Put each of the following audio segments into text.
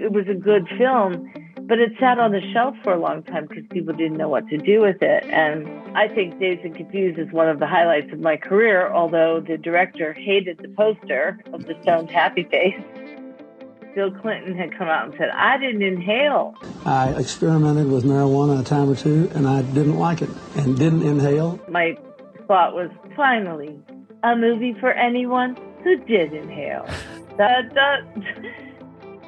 it was a good film, but it sat on the shelf for a long time because people didn't know what to do with it. And I think Dazed and Confused is one of the highlights of my career, although the director hated the poster of the Stones Happy Face. Bill Clinton had come out and said, I didn't inhale. I experimented with marijuana a time or two and I didn't like it and didn't inhale. My thought was, finally, a movie for anyone who did inhale. That, that.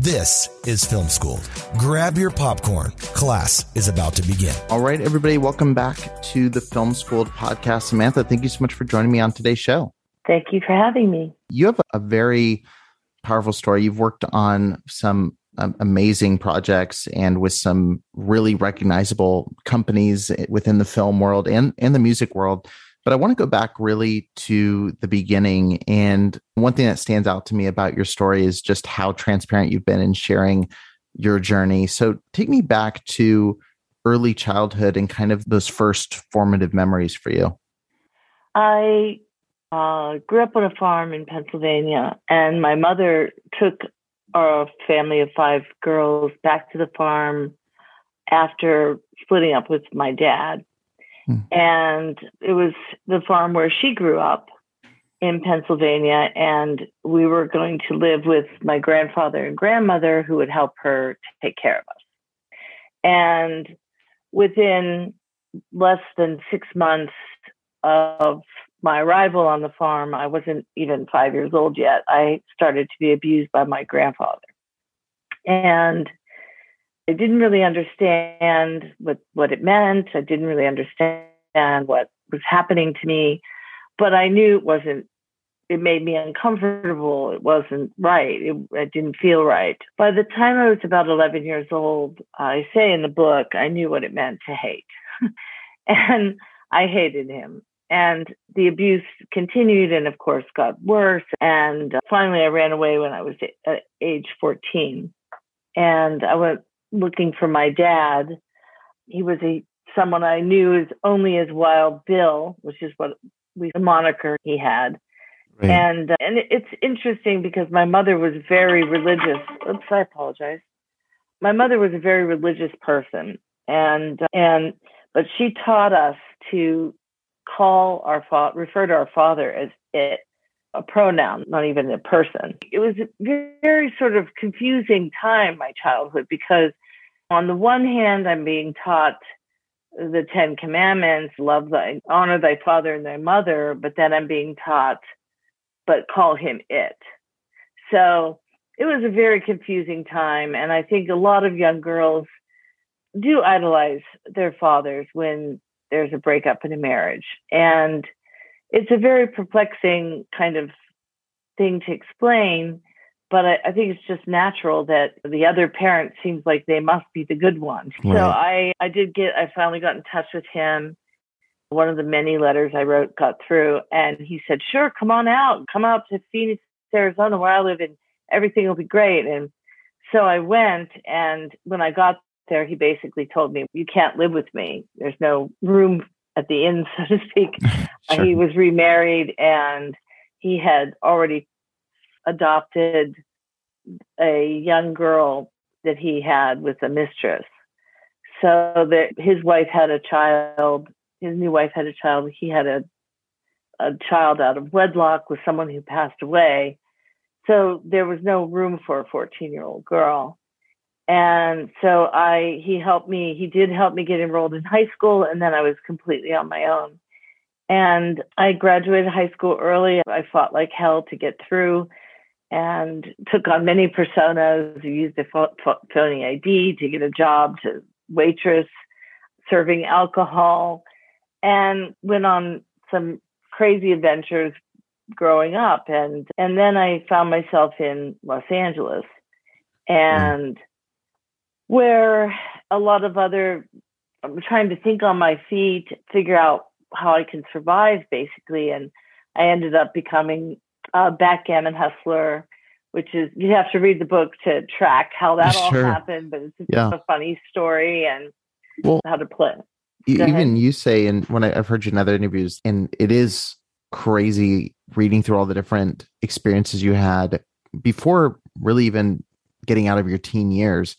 This is Film School. Grab your popcorn. Class is about to begin. All right, everybody, welcome back to the Film School podcast. Samantha, thank you so much for joining me on today's show. Thank you for having me. You have a very powerful story. You've worked on some um, amazing projects and with some really recognizable companies within the film world and, and the music world. But I want to go back really to the beginning. And one thing that stands out to me about your story is just how transparent you've been in sharing your journey. So take me back to early childhood and kind of those first formative memories for you. I uh, grew up on a farm in Pennsylvania, and my mother took our family of five girls back to the farm after splitting up with my dad. Hmm. And it was the farm where she grew up in Pennsylvania. And we were going to live with my grandfather and grandmother who would help her take care of us. And within less than six months of my arrival on the farm, I wasn't even five years old yet. I started to be abused by my grandfather. And I didn't really understand what, what it meant. I didn't really understand what was happening to me, but I knew it wasn't, it made me uncomfortable. It wasn't right. It, it didn't feel right. By the time I was about 11 years old, I say in the book, I knew what it meant to hate. and I hated him and the abuse continued and of course got worse and uh, finally i ran away when i was uh, age 14 and i went looking for my dad. He was a someone i knew as only as wild bill which is what we the moniker he had. Right. and uh, and it's interesting because my mother was very religious. Oops i apologize. My mother was a very religious person and and but she taught us to call our father, refer to our father as it, a pronoun, not even a person. It was a very sort of confusing time, my childhood, because on the one hand, I'm being taught the Ten Commandments, love thy, honor thy father and thy mother, but then I'm being taught, but call him it. So it was a very confusing time. And I think a lot of young girls do idolize their fathers when there's a breakup in a marriage. And it's a very perplexing kind of thing to explain, but I, I, think it's just natural that the other parent seems like they must be the good one. Right. So I, I did get, I finally got in touch with him. One of the many letters I wrote got through, and he said, Sure, come on out, come out to Phoenix, Arizona, where I live, and everything will be great. And so I went, and when I got there, he basically told me, You can't live with me. There's no room at the inn, so to speak. Uh, sure. He was remarried and he had already adopted a young girl that he had with a mistress. So that his wife had a child, his new wife had a child, he had a a child out of wedlock with someone who passed away. So there was no room for a 14 year old girl and so i he helped me he did help me get enrolled in high school and then i was completely on my own. And i graduated high school early. I fought like hell to get through and took on many personas. Used a phony id to get a job to waitress serving alcohol and went on some crazy adventures growing up. And and then i found myself in los angeles. Mm. And where a lot of other, I'm trying to think on my feet, figure out how I can survive basically. And I ended up becoming a backgammon hustler, which is, you have to read the book to track how that all Sure. happened, but it's Yeah. a funny story and Well, how to play. Even you say and when I, i've heard you in other interviews and it is crazy reading through all the different experiences you had before really even getting out of your teen years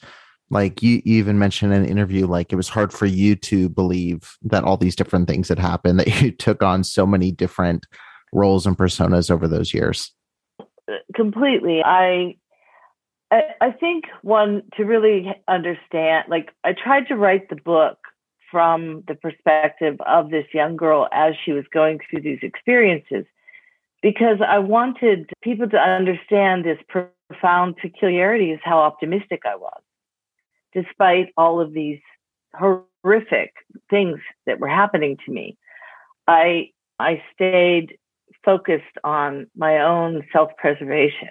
like you, you even mentioned in an interview like it was hard for you to believe that all these different things had happened that you took on so many different roles and personas over those years. Uh, completely. I I, I think one to really understand, like I tried to write the book from the perspective of this young girl as she was going through these experiences, because I wanted people to understand this profound peculiarity is how optimistic I was, despite all of these horrific things that were happening to me. I I stayed focused on my own self-preservation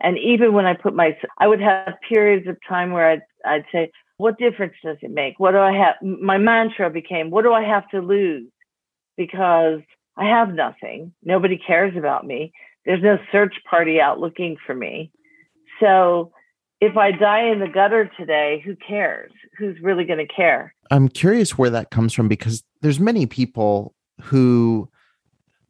and even when I put my, I would have periods of time where I'd, I'd say, what difference does it make? What do I have? My mantra became, what do I have to lose? Because I have nothing. Nobody cares about me. There's no search party out looking for me. So if I die in the gutter today, who cares? Who's really going to care? I'm curious where that comes from because there's many people who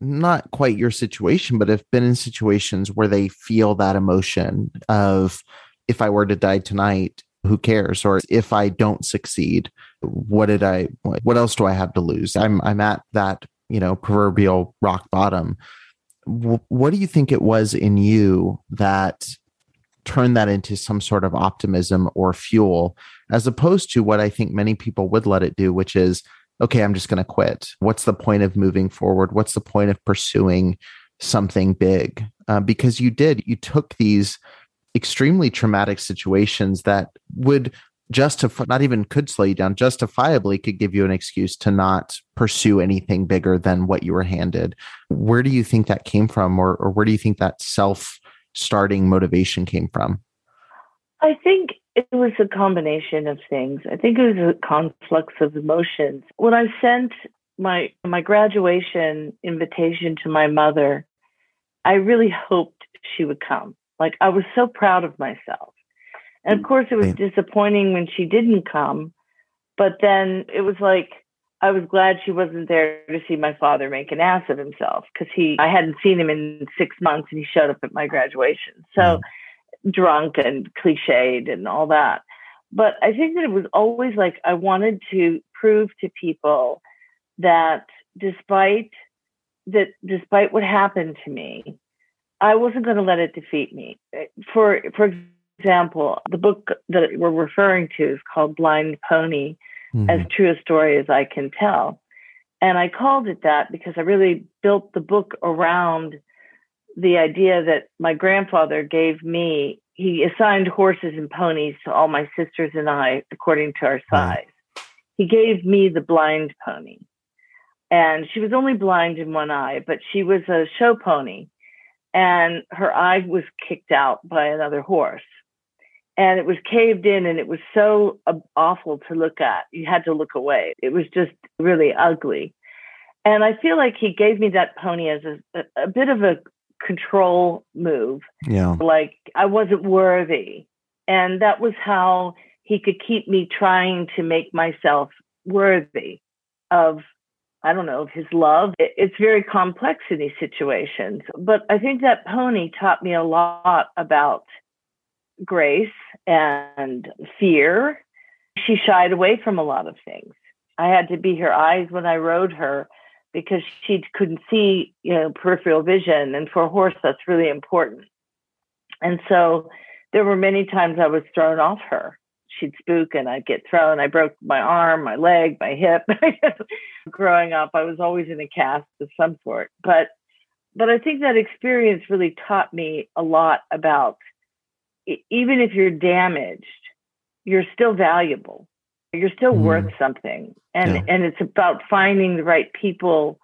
not quite your situation, but have been in situations where they feel that emotion of if I were to die tonight, who cares? Or if I don't succeed, what did I what, else do I have to lose? I'm I'm at that, you know, proverbial rock bottom. W- what do you think it was in you that turned that into some sort of optimism or fuel as opposed to what I think many people would let it do, which is, okay, I'm just going to quit. What's the point of moving forward? What's the point of pursuing something big? Uh, because you did, you took these extremely traumatic situations that would justify, not even could slow you down, justifiably could give you an excuse to not pursue anything bigger than what you were handed. Where do you think that came from? Or, or where do you think that self starting motivation came from? I think it was a combination of things. I think it was a conflux of emotions. When I sent my my graduation invitation to my mother, I really hoped she would come. Like I was so proud of myself. And of course it was disappointing when she didn't come, but then it was like I was glad she wasn't there to see my father make an ass of himself because he I hadn't seen him in 6 months and he showed up at my graduation. So mm-hmm. drunk and cliched and all that. But I think that it was always like I wanted to prove to people that despite that despite what happened to me, I wasn't going to let it defeat me. For for example, the book that we're referring to is called Blind Pony, as mm-hmm. true a story as I can tell. And I called it that because I really built the book around the idea that my grandfather gave me. He assigned horses and ponies to all my sisters and I according to our size. He gave me the blind pony. And she was only blind in one eye, but she was a show pony. And her eye was kicked out by another horse and it was caved in and it was so awful to look at you had to look away it was just really ugly and i feel like he gave me that pony as a, a, a bit of a control move Yeah. like i wasn't worthy and that was how he could keep me trying to make myself worthy of I don't know, of his love. It's very complex in these situations. But I think that pony taught me a lot about grace and fear. She shied away from a lot of things. I had to be her eyes when I rode her because she couldn't see, you know, peripheral vision. And for a horse, that's really important. And so there were many times I was thrown off her. She'd spook and I'd get thrown. I broke my arm, my leg, my hip. Growing up, I was always in a cast of some sort. But but I think that experience really taught me a lot about even if you're damaged, you're still valuable. You're still Mm. worth something. And Yeah. and it's about finding the right people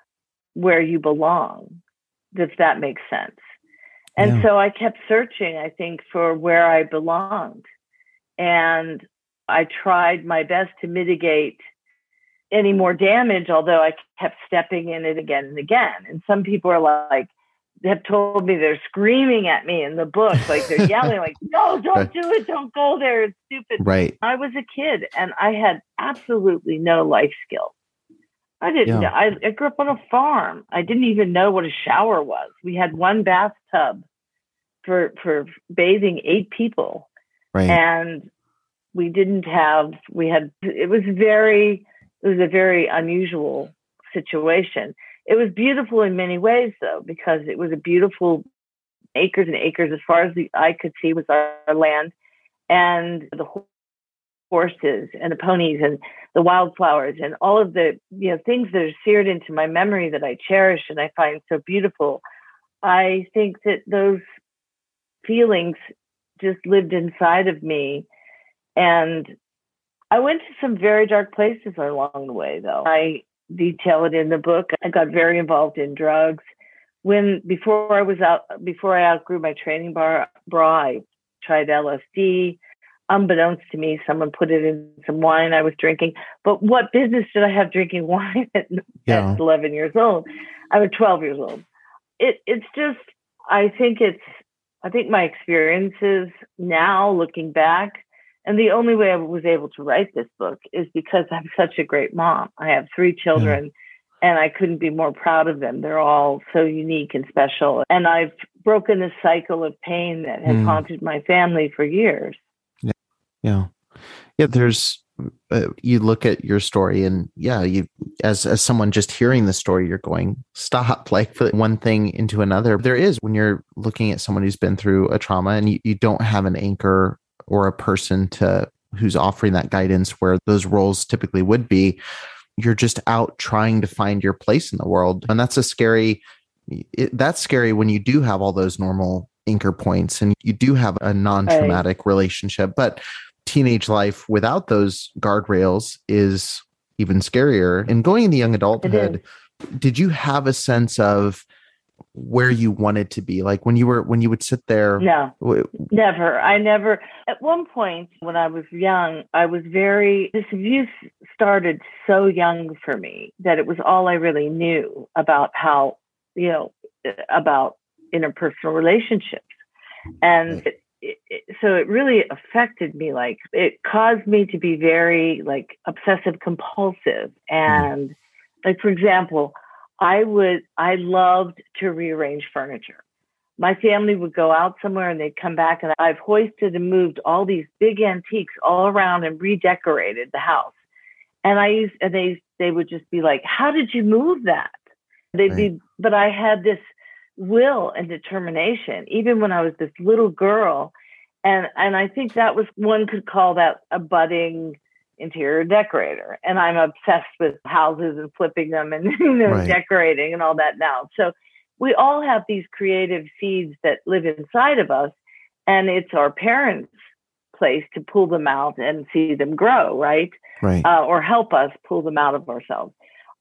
where you belong, if that makes sense. And Yeah. so I kept searching, I think, for where I belonged. And I tried my best to mitigate any more damage, although I kept stepping in it again and again. And some people are like, have told me they're screaming at me in the book, like they're yelling, like, "No, don't do it! Don't go there! It's stupid." Right. I was a kid, and I had absolutely no life skills. I didn't. Yeah. I, I grew up on a farm. I didn't even know what a shower was. We had one bathtub for for bathing eight people, Right. and we didn't have. We had. It was very. It was a very unusual situation. It was beautiful in many ways, though, because it was a beautiful acres and acres as far as the eye could see was our, our land, and the horses and the ponies and the wildflowers and all of the you know things that are seared into my memory that I cherish and I find so beautiful. I think that those feelings just lived inside of me, and I went to some very dark places along the way, though. I detail it in the book. I got very involved in drugs. When before I was out, before I outgrew my training bar, bra, I tried LSD. Unbeknownst to me, someone put it in some wine I was drinking. But what business did I have drinking wine at, Yeah. at 11 years old? I was 12 years old. It, it's just, I think it's, I think my experiences now looking back and the only way I was able to write this book is because I'm such a great mom. I have three children and I couldn't be more proud of them. They're all so unique and special. And I've broken the cycle of pain that has Mm. haunted my family for years. Yeah. Yeah. There's, uh, you look at your story and yeah, you, as, as someone just hearing the story, you're going, stop, like for one thing into another. There is when you're looking at someone who's been through a trauma and you, you don't have an anchor or a person to, who's offering that guidance where those roles typically would be, you're just out trying to find your place in the world. And that's a scary, it, that's scary when you do have all those normal anchor points and you do have a non-traumatic relationship. But teenage life without those guardrails is even scarier. And going into young adulthood, did you have a sense of where you wanted to be? Like when you were when you would sit there. No, w- never. I never. At one point when I was young, I was very, this abuse started so young for me that it was all I really knew about how, you know, about interpersonal relationships. And Right. it, it, so it really affected me. Like it caused me to be very like obsessive compulsive. Mm-hmm. And like, for example, I would, I loved to rearrange furniture. My family would go out somewhere and they'd come back and I've hoisted and moved all these big antiques all around and redecorated the house. And I used, and they, they would just be like, how did you move that? They'd be, but I had this will and determination, even when I was this little girl. And, and I think that was, one could call that a budding interior decorator. And I'm obsessed with houses and flipping them and, you know, Right. decorating and all that now. So we all have these creative seeds that live inside of us. And it's our parents' place to pull them out and see them grow, right? right. uh, or help us pull them out of ourselves.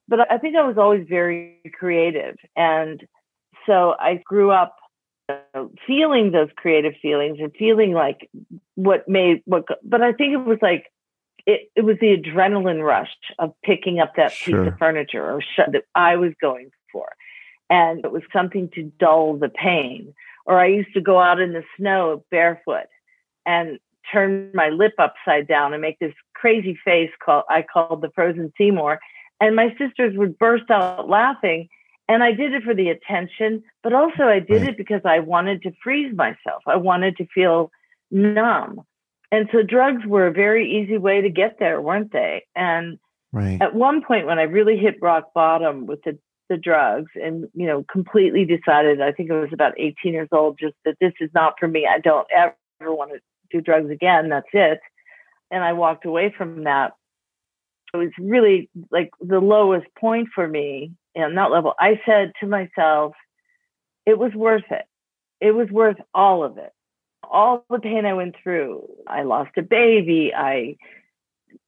But I think I was always very creative. And so I grew up feeling those creative feelings and feeling like what made what, but I think it was like, it, it was the adrenaline rush of picking up that Sure. piece of furniture or sh- that I was going for. And it was something to dull the pain. Or I used to go out in the snow barefoot and turn my lip upside down and make this crazy face called I called the frozen Seymour. And my sisters would burst out laughing. And I did it for the attention, but also I did Right. it because I wanted to freeze myself. I wanted to feel numb. And so drugs were a very easy way to get there, weren't they? And right. at one point when I really hit rock bottom with the, the drugs and, you know, completely decided, I think I was about 18 years old, just that this is not for me. I don't ever want to do drugs again. That's it. And I walked away from that. It was really like the lowest point for me on that level. I said to myself, it was worth it. It was worth all of it. All the pain I went through. I lost a baby. I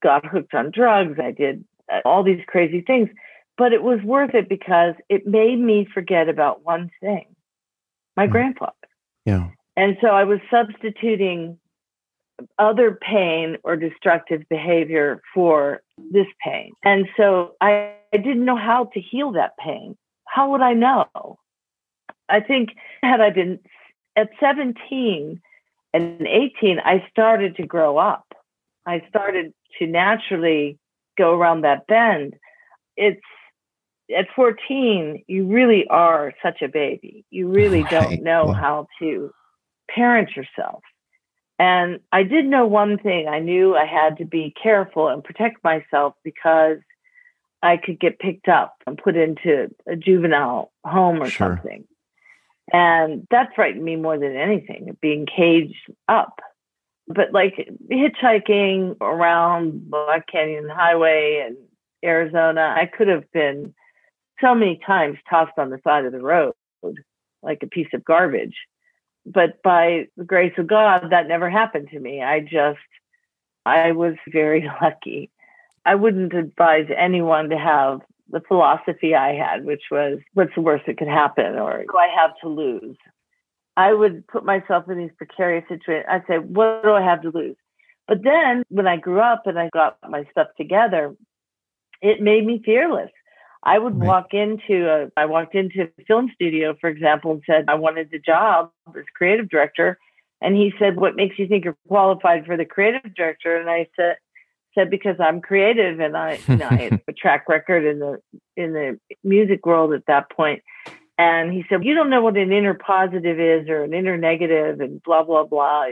got hooked on drugs. I did uh, all these crazy things, but it was worth it because it made me forget about one thing my Mm. grandfather. Yeah. And so I was substituting other pain or destructive behavior for this pain. And so I, I didn't know how to heal that pain. How would I know? I think had I been at 17 and 18, I started to grow up. I started to naturally go around that bend. It's at 14, you really are such a baby. You really right. don't know yeah. how to parent yourself. And I did know one thing. I knew I had to be careful and protect myself because I could get picked up and put into a juvenile home or sure. something. And that frightened me more than anything, being caged up. But like hitchhiking around Black Canyon Highway and Arizona, I could have been so many times tossed on the side of the road like a piece of garbage but by the grace of God, that never happened to me. I just, I was very lucky. I wouldn't advise anyone to have the philosophy I had, which was, what's the worst that could happen, or do I have to lose? I would put myself in these precarious situations. I'd say, what do I have to lose? But then when I grew up and I got my stuff together, it made me fearless. I would right. walk into a, I walked into a film studio, for example, and said I wanted the job as creative director. And he said, "What makes you think you're qualified for the creative director?" And I said, "said because I'm creative and I, you know, I had a track record in the in the music world at that point." And he said, "You don't know what an interpositive is or an internegative, and blah blah blah."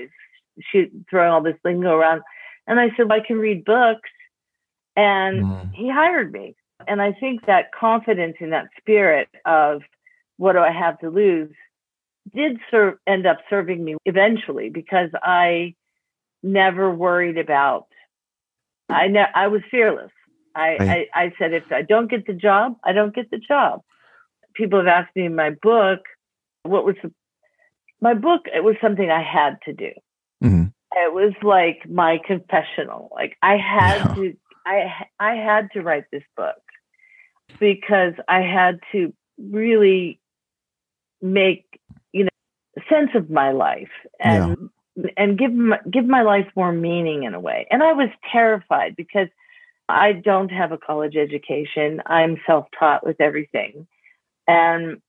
He's throwing all this lingo around, and I said, well, "I can read books," and mm. he hired me. And I think that confidence in that spirit of what do I have to lose did serve, end up serving me eventually because I never worried about, I, ne- I was fearless. I, I, I said, if I don't get the job, I don't get the job. People have asked me in my book, what was the, my book? It was something I had to do. Mm-hmm. It was like my confessional. Like I had yeah. to, I, I had to write this book because I had to really make you know sense of my life and. And give my, give my life more meaning in a way. And I was terrified because I don't have a college education. I'm self-taught with everything. And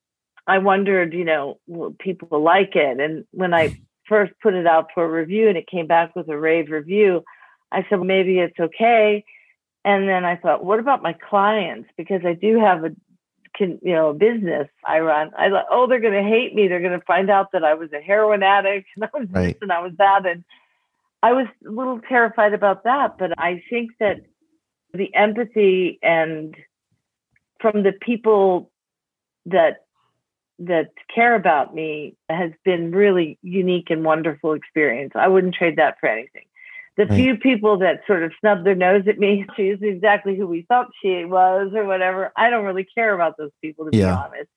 I wondered, you know, will people like it? And when I first put it out for review and it came back with a rave review, I said, well, maybe it's okay. And then I thought, what about my clients? Because I do have a, you know, business I run. I thought, oh, they're going to hate me. They're going to find out that I was a heroin addict and I was right. this and I was that. And I was a little terrified about that. But I think that the empathy and from the people that that care about me has been really unique and wonderful experience. I wouldn't trade that for anything the few people that sort of snub their nose at me, she's exactly who we thought she was or whatever. I don't really care about those people to yeah. be honest,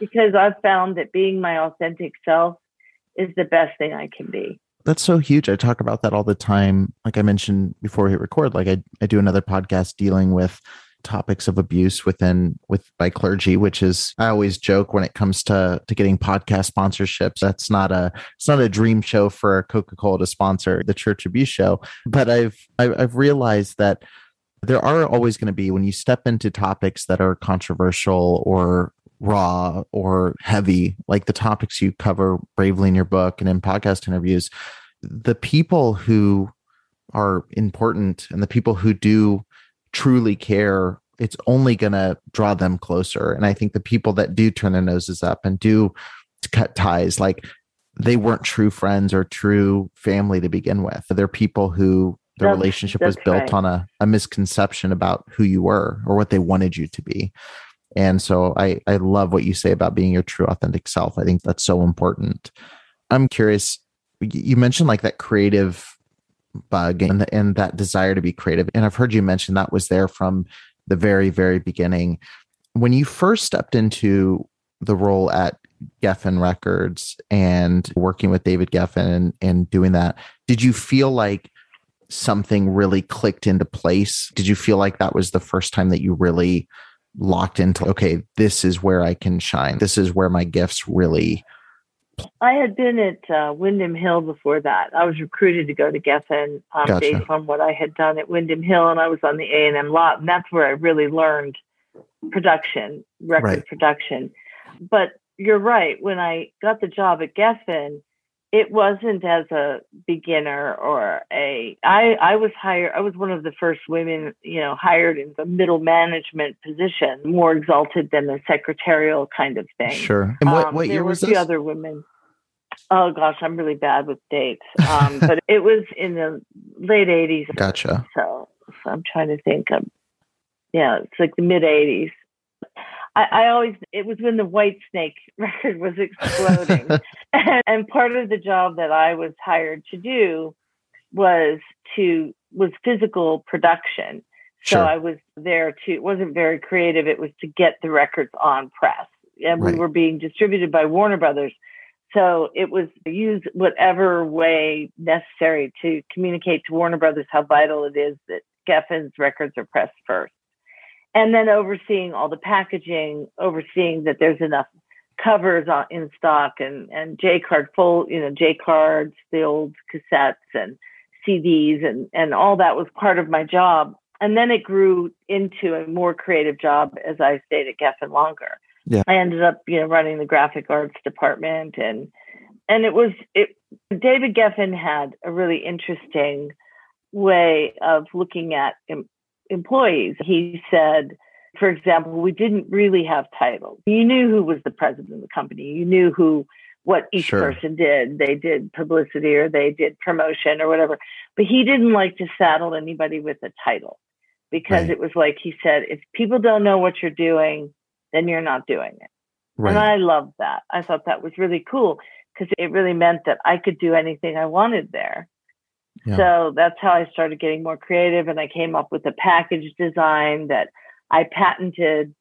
because I've found that being my authentic self is the best thing I can be. That's so huge. I talk about that all the time. Like I mentioned before we record, like I, I do another podcast dealing with topics of abuse within with by clergy which is i always joke when it comes to to getting podcast sponsorships that's not a it's not a dream show for coca-cola to sponsor the church abuse show. But i've i've realized that there are always going to be when you step into topics that are controversial or raw or heavy like the topics you cover bravely in your book and in podcast interviews the people who are important and the people who do truly care, it's only going to draw them closer. And I think the people that do turn their noses up and do cut ties, like they weren't true friends or true family to begin with. They're people who their that's, relationship was built right. on a, a misconception about who you were or what they wanted you to be. And so I, I love what you say about being your true authentic self. I think that's so important. I'm curious, you mentioned like that creative bug and, and that desire to be creative. And I've heard you mention that was there from the very, very beginning. When you first stepped into the role at Geffen Records and working with David Geffen and, and doing that, did you feel like something really clicked into place? Did you feel like that was the first time that you really locked into, okay, this is where I can shine? This is where my gifts really I had been at uh, Windham Hill before that. I was recruited to go to Geffen um, Gotcha. based on what I had done at Windham Hill, and I was on the A and M lot, and that's where I really learned production, record Right. production. But you're right. When I got the job at Geffen, it wasn't as a beginner or a. I I was hired. I was one of the first women, you know, hired in the middle management position, more exalted than the secretarial kind of thing. Sure. And what, Um, what there year were was this? other women. Oh gosh, I'm really bad with dates. Um, but it was in the late '80s. Gotcha. So, so I'm trying to think of. Yeah, it's like the mid '80s. I, I always it was when the White Snake record was exploding, and, and part of the job that I was hired to do was to was physical production. So Sure. I was there to, it wasn't very creative. It was to get the records on press. And Right. we were being distributed by Warner Brothers. So it was use whatever way necessary to communicate to Warner Brothers how vital it is that Geffen's records are pressed first. And then overseeing all the packaging, overseeing that there's enough covers on, in stock and, and J card full, you know, J cards, the old cassettes and CDs and, and all that was part of my job. And then it grew into a more creative job as I stayed at Geffen longer. Yeah. I ended up, you know, running the graphic arts department and, and it was, it, David Geffen had a really interesting way of looking at em- employees. He said, for example, we didn't really have titles. You knew who was the president of the company. You knew who, what each Sure. person did. They did publicity or they did promotion or whatever. But he didn't like to saddle anybody with a title because Right. it was like he said, if people don't know what you're doing, then you're not doing it. And I loved that. I thought that was really cool because it really meant that I could do anything I wanted there. Yeah. So that's how I started getting more creative. And I came up with a package design that I patented.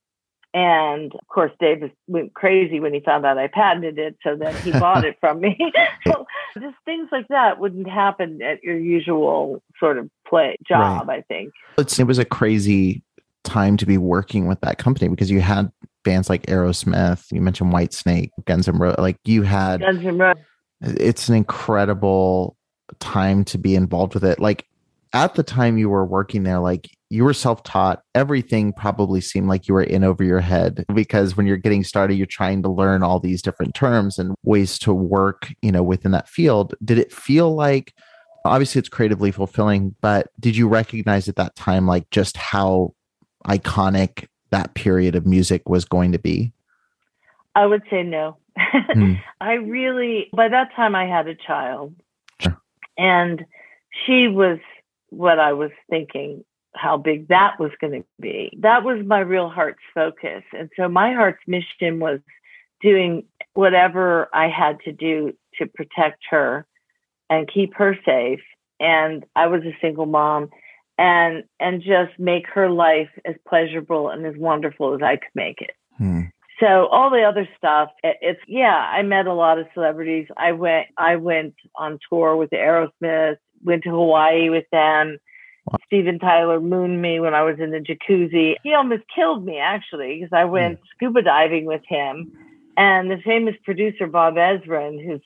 And of course, Davis went crazy when he found out I patented it. So then he bought it from me. so just things like that wouldn't happen at your usual sort of play job, I think. It's, it was a crazy time to be working with that company because you had bands like Aerosmith, you mentioned Whitesnake, Guns N' Roses, like you had Guns N' Roses. it's an incredible time to be involved with it. Like at the time you were working there, like you were self taught. Everything probably seemed like you were in over your head because when you're getting started, you're trying to learn all these different terms and ways to work, you know, within that field. Did it feel like, obviously, it's creatively fulfilling, but did you recognize at that time, like just how iconic that period of music was going to be? I would say no. Hmm. I really, by that time, I had a child. And she was what I was thinking how big that was going to be. That was my real heart's focus. And so my heart's mission was doing whatever I had to do to protect her and keep her safe. And I was a single mom and and just make her life as pleasurable and as wonderful as I could make it. Hmm. So all the other stuff, it- it's yeah. I met a lot of celebrities. I went I went on tour with the Aerosmith. Went to Hawaii with them. Steven Tyler mooned me when I was in the jacuzzi. He almost killed me actually because I went hmm. scuba diving with him. And the famous producer Bob Ezrin, who's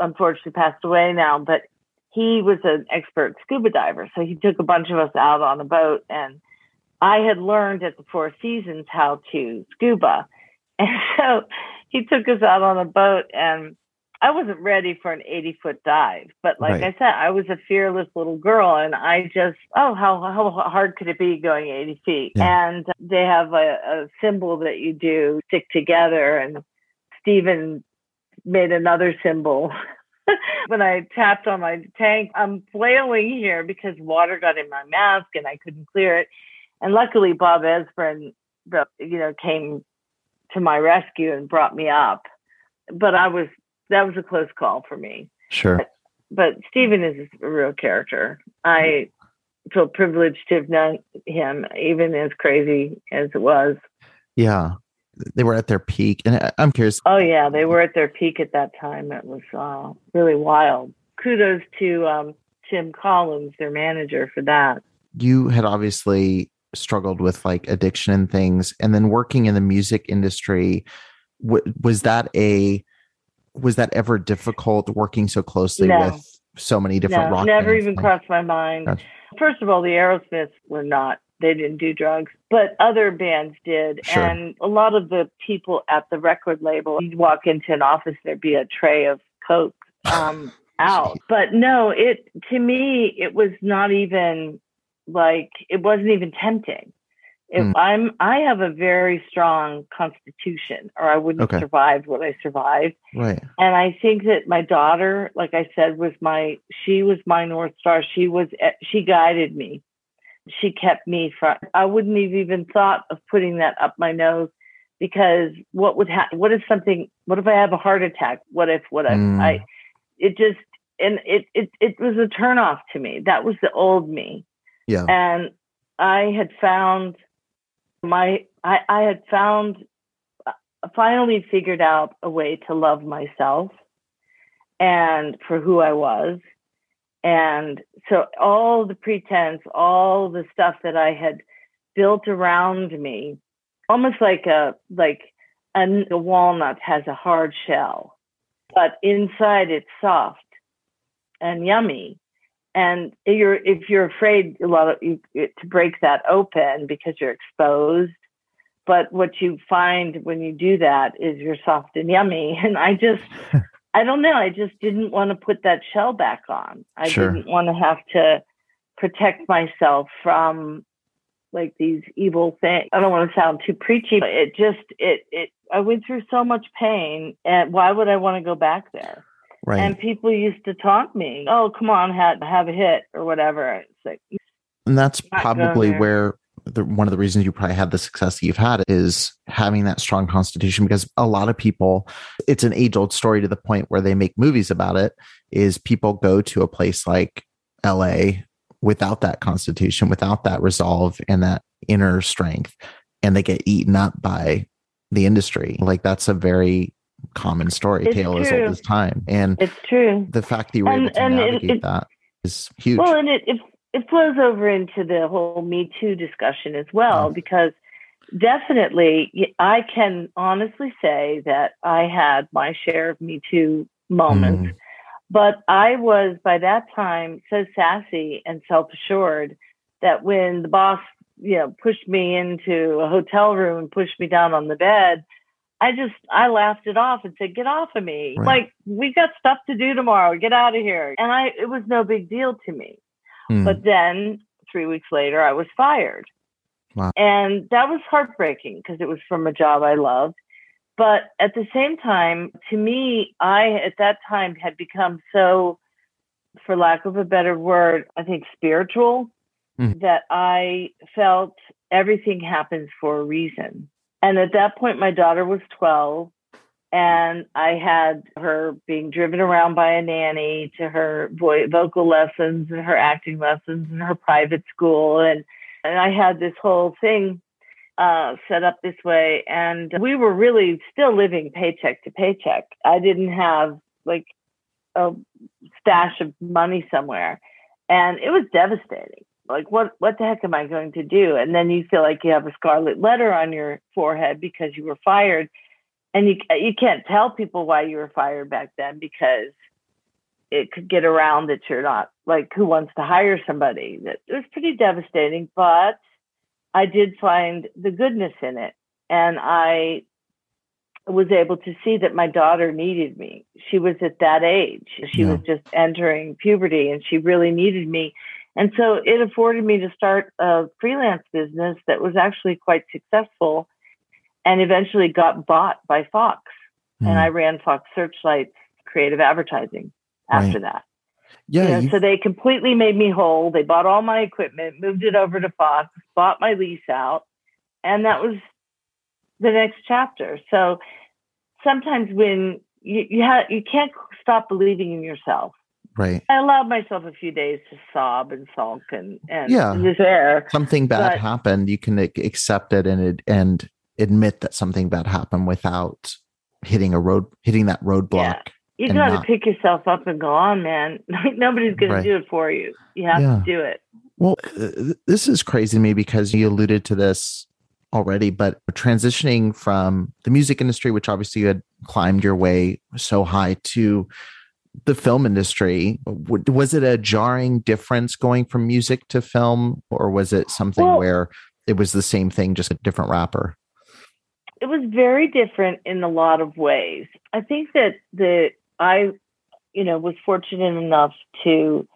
unfortunately passed away now, but he was an expert scuba diver. So he took a bunch of us out on a boat and I had learned at the Four Seasons how to scuba. And so he took us out on a boat and I wasn't ready for an 80 foot dive, but like Right. I said, I was a fearless little girl and I just, oh, how, how hard could it be going 80 feet? Yeah. And they have a, a symbol that you do stick together and Steven made another symbol. when I tapped on my tank, I'm flailing here because water got in my mask and I couldn't clear it. And luckily, Bob Ezrin, you know, came to my rescue and brought me up. But I was that was a close call for me. Sure. But Steven is a real character. I feel privileged to have known him, even as crazy as it was. Yeah. They were at their peak. And I'm curious, Oh yeah, they were at their peak at that time. It was uh, really wild. Kudos to um, Tim Collins, their manager, for that. you had obviously struggled with like addiction and things and then working in the music industry w- was that a was that ever difficult working so closely No. with so many different no, rock never even crossed my mind. Gotcha. First of all, the Aerosmiths were not. They didn't do drugs, but other bands did. Sure. And a lot of the people at the record label, you'd walk into an office, there'd be a tray of Coke um, out. But no, it to me, it was not even like it wasn't even tempting. If Hmm. I'm, I have a very strong constitution, or I wouldn't Okay. have survived what I survived. Right. And I think that my daughter, like I said, was my, she was my North Star. She was, eh, she guided me. She kept me from, I wouldn't have even thought of putting that up my nose because what would happen? What if something, what if I have a heart attack? What if, what if Mm. I, it just, and it, it, it was a turnoff to me. That was the old me. Yeah. And I had found my, I, I had found uh, finally figured out a way to love myself and for who I was. And so all the pretense, all the stuff that I had built around me, almost like a like a, a walnut has a hard shell, but inside it's soft and yummy. And if you're if you're afraid a lot of you, to break that open because you're exposed, but what you find when you do that is you're soft and yummy. And I just, I don't know, I just didn't want to put that shell back on. I Sure. didn't want to have to protect myself from like these evil things. I don't want to sound too preachy, but it just, it, it, I went through so much pain and why would I want to go back there? Right. And people used to taunt me, oh, come on, have, have a hit or whatever. It's like, and that's probably where the, one of the reasons you probably had the success that you've had is having that strong constitution because a lot of people it's an age old story to the point where they make movies about it is people go to a place like LA without that constitution without that resolve and that inner strength and they get eaten up by the industry like that's a very common story It's tale as old as time and it's true. the fact that you were And- able to it- navigate it- that is huge Well, and it, it it flows over into the whole Me Too discussion as well, because definitely I can honestly say that I had my share of Me Too moments, Mm. but I was by that time so sassy and self assured that when the boss, you know, pushed me into a hotel room and pushed me down on the bed. I just I laughed it off and said, "Get off of me! Right. Like we got stuff to do tomorrow. Get out of here!" And I it was no big deal to me. Mm. But then three weeks later, I was fired. Wow. And that was heartbreaking because it was from a job I loved. But at the same time, to me, I at that time had become so, for lack of a better word, I think spiritual, Mhm. that I felt everything happens for a reason. And at that point, my daughter was 12 and I had her being driven around by a nanny to her vo- vocal lessons and her acting lessons and her private school, and and I had this whole thing uh, set up this way, and we were really still living paycheck to paycheck. I didn't have like a stash of money somewhere, and it was devastating. Like what what the heck am I going to do? And then you feel like you have a scarlet letter on your forehead because you were fired and you you can't tell people why you were fired back then because it could get around that you're not like who wants to hire somebody. That it was pretty devastating, but I did find the goodness in it, and I was able to see that my daughter needed me. She was at that age. She Yeah. was just entering puberty, and she really needed me. And so it afforded me to start a freelance business that was actually quite successful and eventually got bought by Fox. Mm. And I ran Fox Searchlight's creative advertising after that. yeah, You know, so they completely made me whole. They bought all my equipment, moved it over to Fox, bought my lease out, and that was the next chapter. So sometimes when you you, ha- you can't stop believing in yourself. Right. I allowed myself a few days to sob and sulk and and Yeah. despair. something bad But- happened, you can accept it and and admit that something bad happened without hitting a road, hitting that roadblock. You and got to pick yourself up and go on, man. Like nobody's going Right. to do it for you. You have Yeah. to do it. Well, uh, this is crazy to me because you alluded to this already, but transitioning from the music industry, which obviously you had climbed your way so high, to the film industry, was it a jarring difference going from music to film, or was it something well, where it was the same thing, just a different wrapper? It was very different in a lot of ways. I think that the I, you know, was fortunate enough to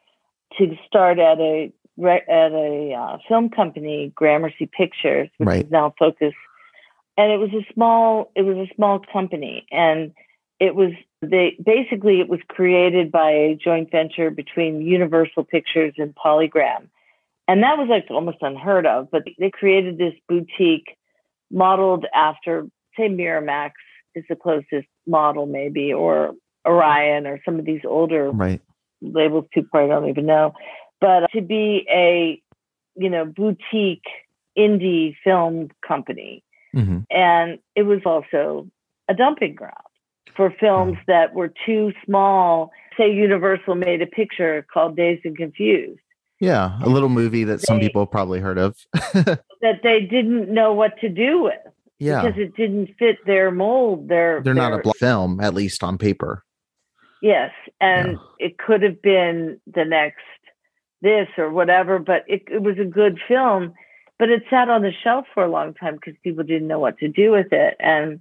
to start at a at a uh, film company, Gramercy Pictures, which right. is now Focus, and it was a small it was a small company, and it was they basically it was created by a joint venture between Universal Pictures and Polygram, and that was like almost unheard of. But they created this boutique modeled after say Miramax is the closest model maybe, or Orion or some of these older right. labels. People I don't even know but to be a you know boutique indie film company mm-hmm. and it was also a dumping ground for films that were too small say universal made a picture called dazed and confused yeah a little movie that they, some people probably heard of that they didn't know what to do with yeah because it didn't fit their mold their they're their, not a film at least on paper yes and yeah. it could have been the next this or whatever, but it, it was a good film. But it sat on the shelf for a long time because people didn't know what to do with it. And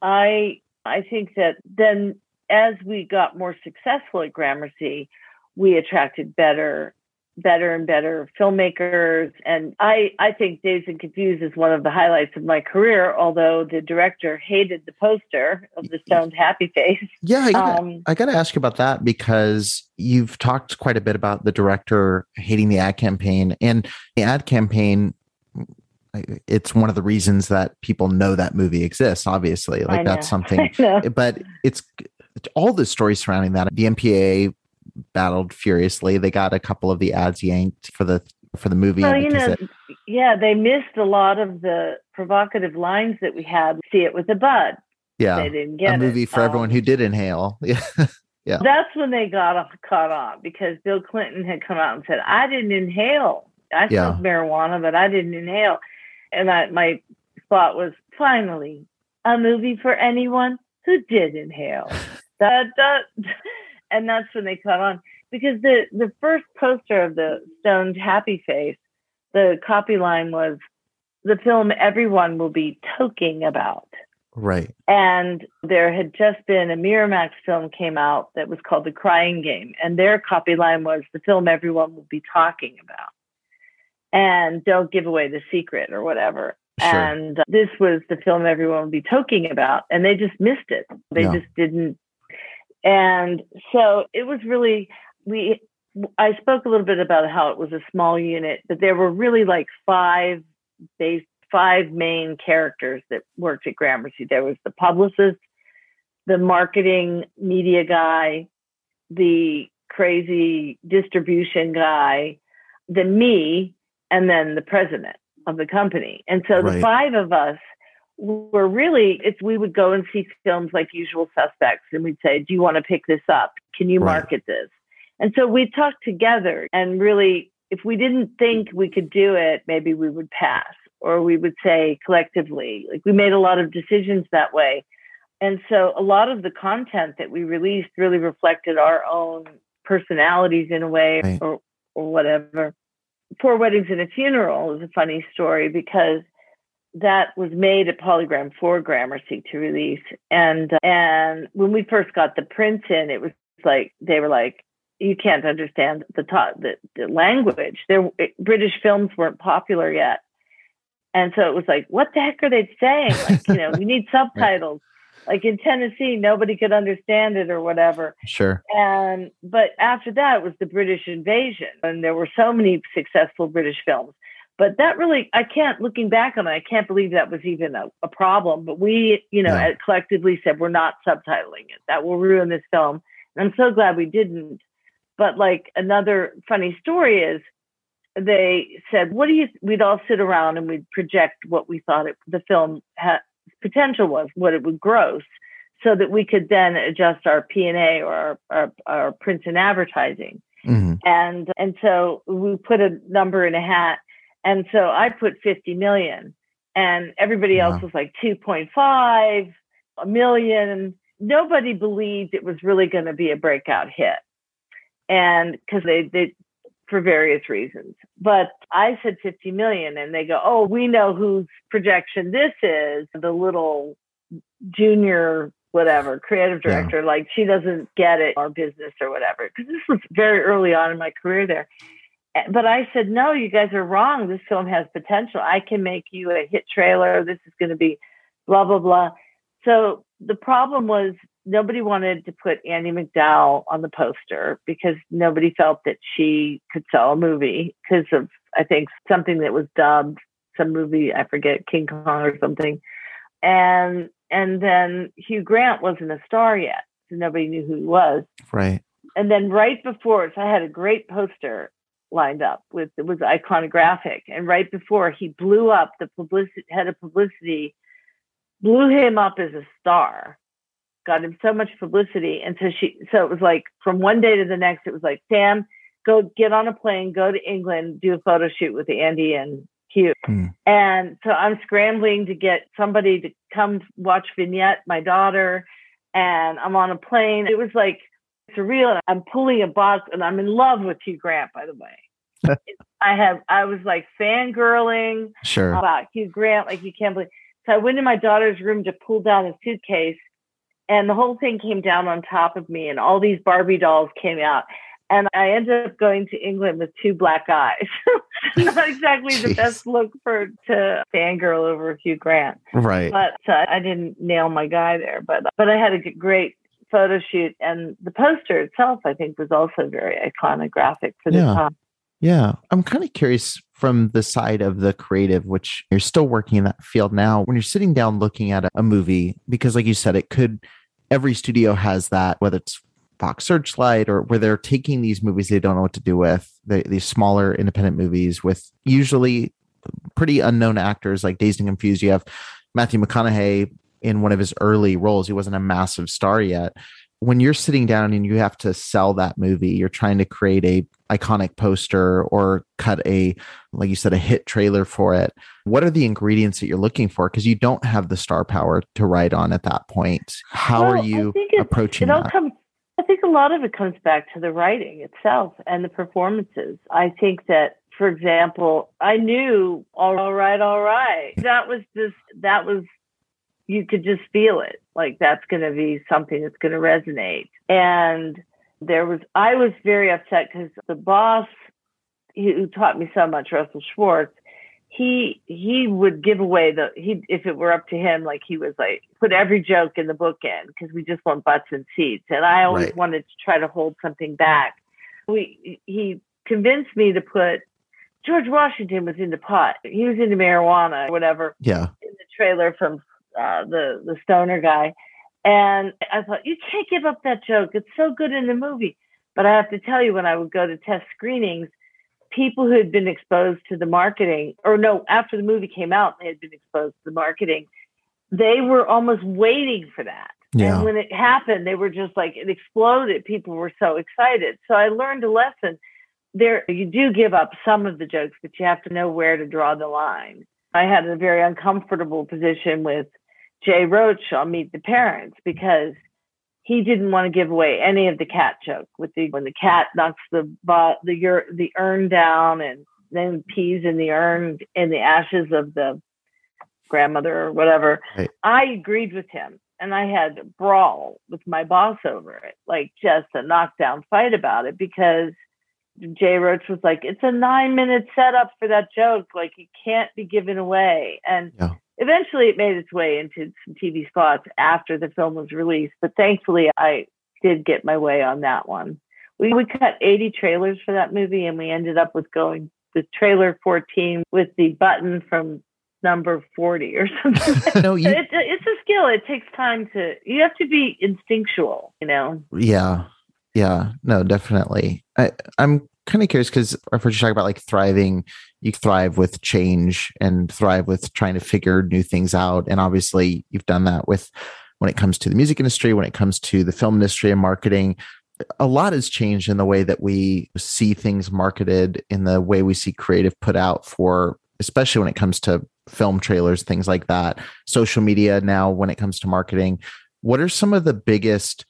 I I think that then as we got more successful at Gramercy, we attracted better better and better filmmakers. And I, I think Dazed and Confused is one of the highlights of my career, although the director hated the poster of the stoned happy face. Yeah, I gotta, um, I gotta ask you about that because you've talked quite a bit about the director hating the ad campaign and the ad campaign it's one of the reasons that people know that movie exists obviously like that's something but it's all the stories surrounding that the MPA battled furiously. They got a couple of the ads yanked for the for the movie. Well, you know, it, yeah, they missed a lot of the provocative lines that we had. See it with the bud. Yeah, they didn't get a movie it. for um, everyone who did inhale. Yeah. yeah. That's when they got caught on because Bill Clinton had come out and said, "I didn't inhale. I yeah. smoked marijuana, but I didn't inhale." And I, my thought was, finally, a movie for anyone who did inhale. that, that and that's when they caught on. Because the the first poster of the stoned happy face the copy line was the film everyone will be toking about. Right. And there had just been a miramax film came out that was called the crying game. And their copy line was the film everyone will be talking about and don't give away the secret or whatever Sure. And this was the film everyone would be talking about, and they just missed it. They no. just didn't and so it was really, we, I spoke a little bit about how it was a small unit, but there were really like five base, five main characters that worked at Gramercy. There was the publicist, the marketing media guy, the crazy distribution guy, the me, and then the president of the company. And so right. the five of us were really it's we would go and see films like usual suspects and we'd say do you want to pick this up can you right. market this and so we talked together and really if we didn't think we could do it maybe we would pass or we would say collectively like we made a lot of decisions that way and so a lot of the content that we released really reflected our own personalities in a way right. or or whatever four weddings and a funeral is a funny story because that was made at Polygram for Gramercy to release. And and when we first got the prints in, it was like they were like, you can't understand the top, the, the language. There, British films weren't popular yet, and so it was like, what the heck are they saying? Like, you know, we need subtitles. Like in Tennessee, nobody could understand it or whatever. Sure. And but after that, it was the British invasion, and there were so many successful British films but that really i can't looking back on it i can't believe that was even a, a problem but we you know yeah. Uh, collectively said we're not subtitling it that will ruin this film and i'm so glad we didn't but like another funny story is they said what do you we'd all sit around and we'd project what we thought it, the film had potential was what it would gross so that we could then adjust our p&a or our, our, our prints and advertising mm-hmm. and and so we put a number in a hat and so I put 50 million. and everybody else was like 2.5 a million nobody believed it was really going to be a breakout hit and because they they for various reasons but i said 50 million and they go oh we know whose projection this is the little junior whatever creative Yeah. director like she doesn't get it our business or whatever because this was very early on in my career there but I said, no, you guys are wrong. This film has potential. I can make you a hit trailer. This is going to be blah, blah, blah. So the problem was nobody wanted to put Andie MacDowell on the poster because nobody felt that she could sell a movie because of, I think, something that was dubbed, some movie, I forget, King Kong or something. And, and then Hugh Grant wasn't a star yet. So nobody knew who he was Right. and then right before, so I had a great poster lined up with it was iconographic, and right before he blew up, the publicity head of publicity blew him up as a star, got him so much publicity, and so she, so it was like from one day to the next, it was like Sam, go get on a plane, go to England, do a photo shoot with Andie and Hugh, Hmm. and so I'm scrambling to get somebody to come watch Vignette, my daughter, and I'm on a plane. It was like surreal. And I'm pulling a box and I'm in love with Hugh Grant, by the way. I have, I was like fangirling Sure. about Hugh Grant, like you can't believe. So I went in my daughter's room to pull down a suitcase and the whole thing came down on top of me and all these Barbie dolls came out. And I ended up going to England with two black eyes. Not exactly the best look for to fangirl over a Hugh Grant Right. but uh, I didn't nail my guy there. But but I had a great photo shoot, and the poster itself, I think, was also very iconographic for the Yeah. time. Yeah. I'm kind of curious from the side of the creative, which you're still working in that field now, when you're sitting down looking at a, movie, because like you said, it could, every studio has that, whether it's Fox Searchlight or where they're taking these movies they don't know what to do with, the, these smaller independent movies with usually pretty unknown actors like Dazed and Confused. You have Matthew McConaughey in one of his early roles. He wasn't a massive star yet. When you're sitting down and you have to sell that movie, you're trying to create a iconic poster or cut a like you said a hit trailer for it. What are the ingredients that you're looking for because you don't have the star power to write on at that point? How Well, are you it's- approaching It all that? comes. I think a lot of it comes back to the writing itself and the performances. I think that, for example, I knew all right, all right. That was just that was you could just feel it. Like that's going to be something that's going to resonate. And there was, I was very upset because the boss who taught me so much, Russell Schwartz, he he would give away the he if it were up to him, like he was like put every joke in the book in because we just want butts and seats. And I always Right. wanted to try to hold something back. We he convinced me to put George Washington was into pot. He was into marijuana or whatever yeah. in the trailer from uh, the the stoner guy, and I thought you can't give up that joke. It's so good in the movie. But I have to tell you, when I would go to test screenings, people who had been exposed to the marketing, or no, after the movie came out, they had been exposed to the marketing. They were almost waiting for that. Yeah. And when it happened, they were just like it exploded. People were so excited. So I learned a lesson. There, you do give up some of the jokes, but you have to know where to draw the line. I had a very uncomfortable position with Jay Roach on Meet the Parents because he didn't want to give away any of the cat joke with the when the cat knocks the the ur- the urn down and then pees in the urn in the ashes of the grandmother or whatever. Right. I agreed with him and I had a brawl with my boss over it, like just a knockdown fight about it because Jay Roach was like, it's a nine minute setup for that joke. Like it can't be given away. And Yeah. Eventually it made its way into some TV spots after the film was released. But thankfully I did get my way on that one. We, we cut 80 trailers for that movie and we ended up with going with trailer 14 with the button from number 40 or something. no, you it's, a, it's a skill. It takes time to, you have to be instinctual, you know? Yeah. Yeah. No, definitely. I, I'm kind of curious because I've heard you talk about like thriving. You thrive with change and thrive with trying to figure new things out. And obviously, you've done that with when it comes to the music industry, when it comes to the film industry and marketing. A lot has changed in the way that we see things marketed, in the way we see creative put out for, especially when it comes to film trailers, things like that, social media now when it comes to marketing. What are some of the biggest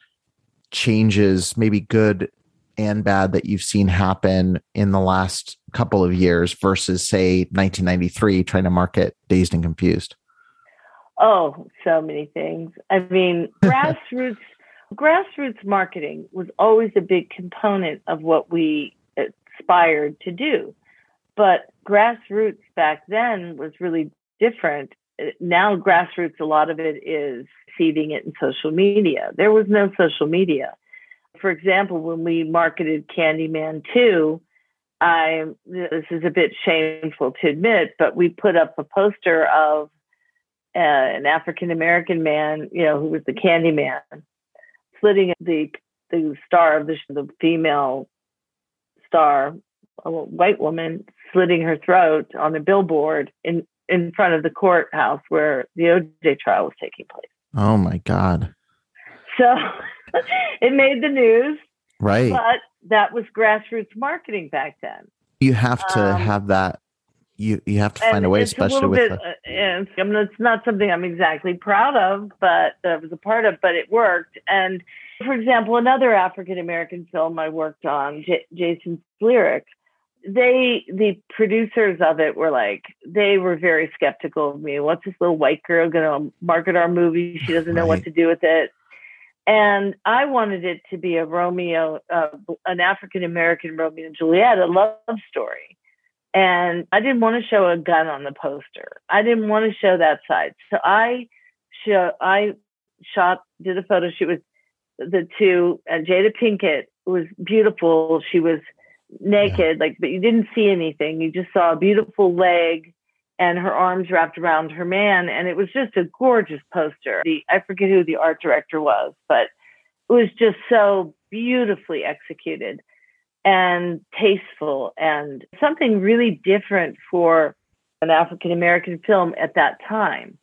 changes, maybe good and bad, that you've seen happen in the last couple of years versus, say, 1993, trying to market Dazed and Confused? Oh, so many things. I mean, grassroots grassroots marketing was always a big component of what we aspired to do. But grassroots back then was really different. Now, grassroots, a lot of it is seeding it in social media. There was no social media. For example, when we marketed Candyman 2, I this is a bit shameful to admit, but we put up a poster of uh, an African American man, you know, who was the Candyman, slitting the the star of the the female star, a white woman, slitting her throat on a billboard in in front of the courthouse where the OJ trial was taking place. Oh my God! So it made the news, right? But that was grassroots marketing back then. You have to um, have that. You you have to find a way, especially a with. Bit, the- uh, and I mean, it's not something I'm exactly proud of, but I was a part of. But it worked, and for example, another African American film I worked on, J- Jason's Lyric, they, the producers of it were like, they were very skeptical of me. What's this little white girl going to market our movie? She doesn't know what to do with it. And I wanted it to be a Romeo, uh, an African American Romeo and Juliet, a love story. And I didn't want to show a gun on the poster. I didn't want to show that side. So I show, I shot, did a photo shoot with the two, and Jada Pinkett was beautiful. She was naked, yeah. like, but you didn't see anything. You just saw a beautiful leg and her arms wrapped around her man. And it was just a gorgeous poster. The, I forget who the art director was, but it was just so beautifully executed and tasteful and something really different for an African American film at that time.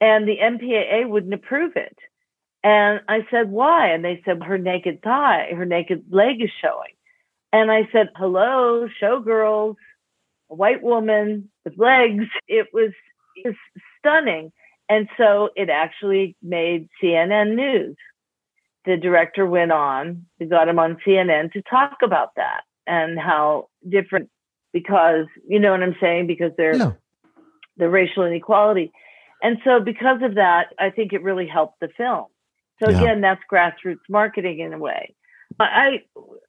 And the MPAA wouldn't approve it. And I said, why? And they said, her naked thigh, her naked leg is showing. And I said, hello, showgirls, a white woman with legs. It was, it was stunning. And so it actually made CNN news. The director went on, we got him on CNN to talk about that and how different, because you know what I'm saying? Because they're yeah. the racial inequality. And so because of that, I think it really helped the film. So yeah. again, that's grassroots marketing in a way. I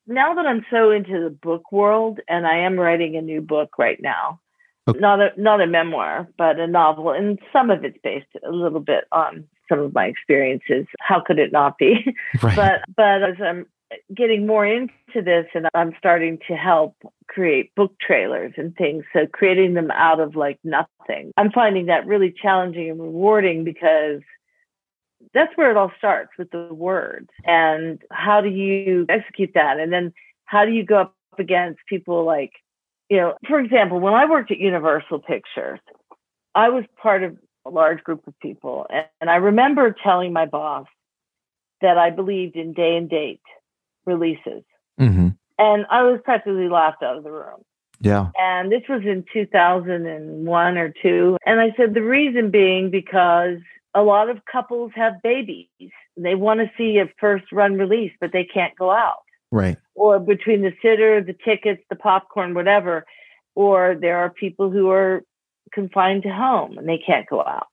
now that I'm so into the book world, and I am writing a new book right now, okay. not a not a memoir, but a novel, and some of it's based a little bit on some of my experiences. How could it not be? Right. but but as I'm getting more into this, and I'm starting to help create book trailers and things, so creating them out of like nothing. I'm finding that really challenging and rewarding because that's where it all starts with the words and how do you execute that and then how do you go up against people like you know for example when i worked at universal pictures i was part of a large group of people and, and i remember telling my boss that i believed in day and date releases mm-hmm. and i was practically laughed out of the room yeah. And this was in 2001 or two. And I said, the reason being because a lot of couples have babies. They want to see a first run release, but they can't go out. Right. Or between the sitter, the tickets, the popcorn, whatever. Or there are people who are confined to home and they can't go out.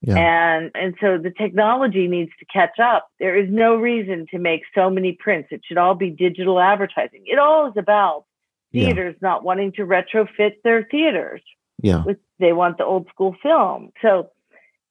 Yeah. And and so the technology needs to catch up. There is no reason to make so many prints. It should all be digital advertising. It all is about theaters yeah. not wanting to retrofit their theaters. Yeah. They want the old school film. So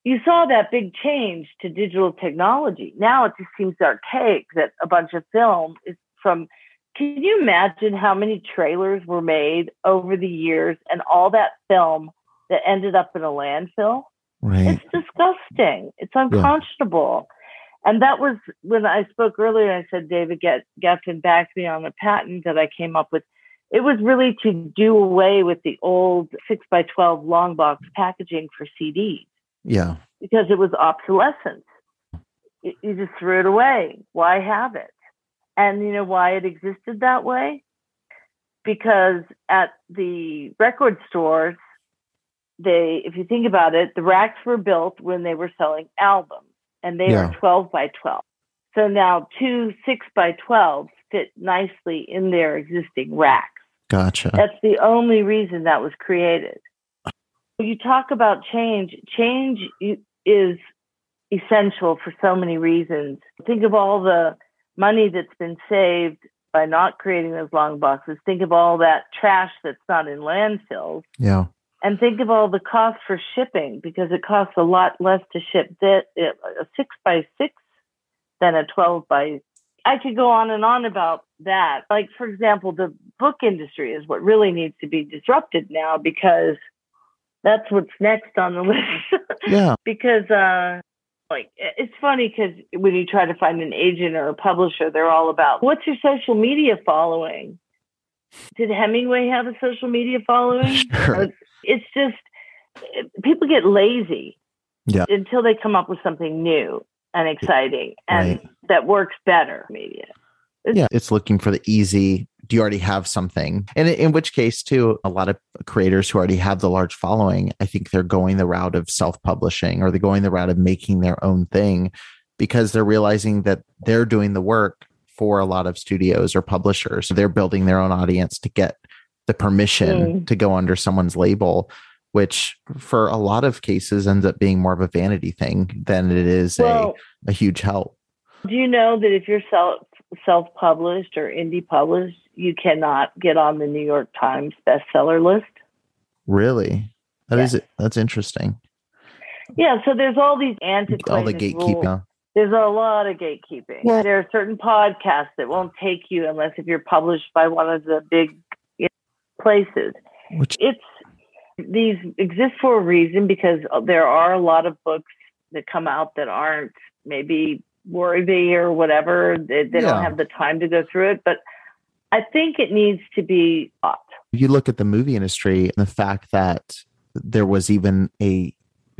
you saw that big change to digital technology. Now it just seems archaic that a bunch of film is from. Can you imagine how many trailers were made over the years and all that film that ended up in a landfill? Right. It's disgusting. It's unconscionable. Yeah. And that was when I spoke earlier. I said David Geffen backed me on a patent that I came up with. It was really to do away with the old six by twelve long box packaging for CDs yeah. Because it was obsolescence. You just threw it away. Why have it? And you know why it existed that way? Because at the record stores, they, if you think about it, the racks were built when they were selling albums and they Yeah. are 12 by 12. So now two six by 12 fit nicely in their existing racks. Gotcha. That's the only reason that was created. You talk about change. Change is essential for so many reasons. Think of all the money that's been saved by not creating those long boxes. Think of all that trash that's not in landfills. Yeah. And think of all the cost for shipping because it costs a lot less to ship that uh, a six by six than a 12 by. I could go on and on about that. Like, for example, the book industry is what really needs to be disrupted now because that's what's next on the list. Yeah. because, uh, like, it's funny because when you try to find an agent or a publisher, they're all about what's your social media following? Did Hemingway have a social media following? Sure. it's just people get lazy Yeah. until they come up with something new and exciting and Right. that works better media Yeah. It's looking for the easy. Do you already have something? And in, which case, too, a lot of creators who already have the large following, I think they're going the route of self publishing or they're going the route of making their own thing because they're realizing that they're doing the work for a lot of studios or publishers. They're building their own audience to get the permission Mm. to go under someone's label, which for a lot of cases ends up being more of a vanity thing than it is well a, a huge help. do you know that if you're self self-published or indie published you cannot get on the new york times bestseller list Really? That Yeah. is that's interesting. yeah so there's all these antiquated All the gatekeeping. rules. there's a lot of gatekeeping Well- there are certain podcasts that won't take you unless if you're published by one of the big you know, places Which it's these exist for a reason because there are a lot of books that come out that aren't maybe worthy or whatever. They, they Yeah. don't have the time to go through it, but I think it needs to be taught. you look at the movie industry and the fact that there was even a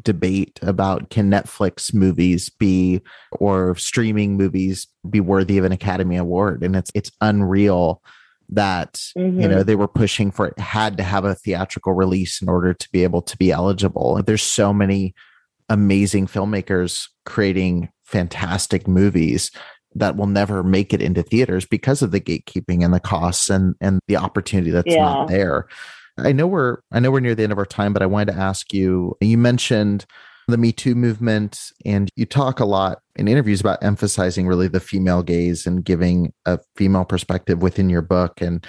debate about can Netflix movies be or streaming movies be worthy of an Academy Award and it's it's unreal that you Mhm. know they were pushing for it had to have a theatrical release in order to be able to be eligible there's so many amazing filmmakers creating fantastic movies that will never make it into theaters because of the gatekeeping and the costs and and the opportunity that's Yeah. not there i know we're i know we're near the end of our time but i wanted to ask you you mentioned the me too movement and you talk a lot in interviews about emphasizing really the female gaze and giving a female perspective within your book and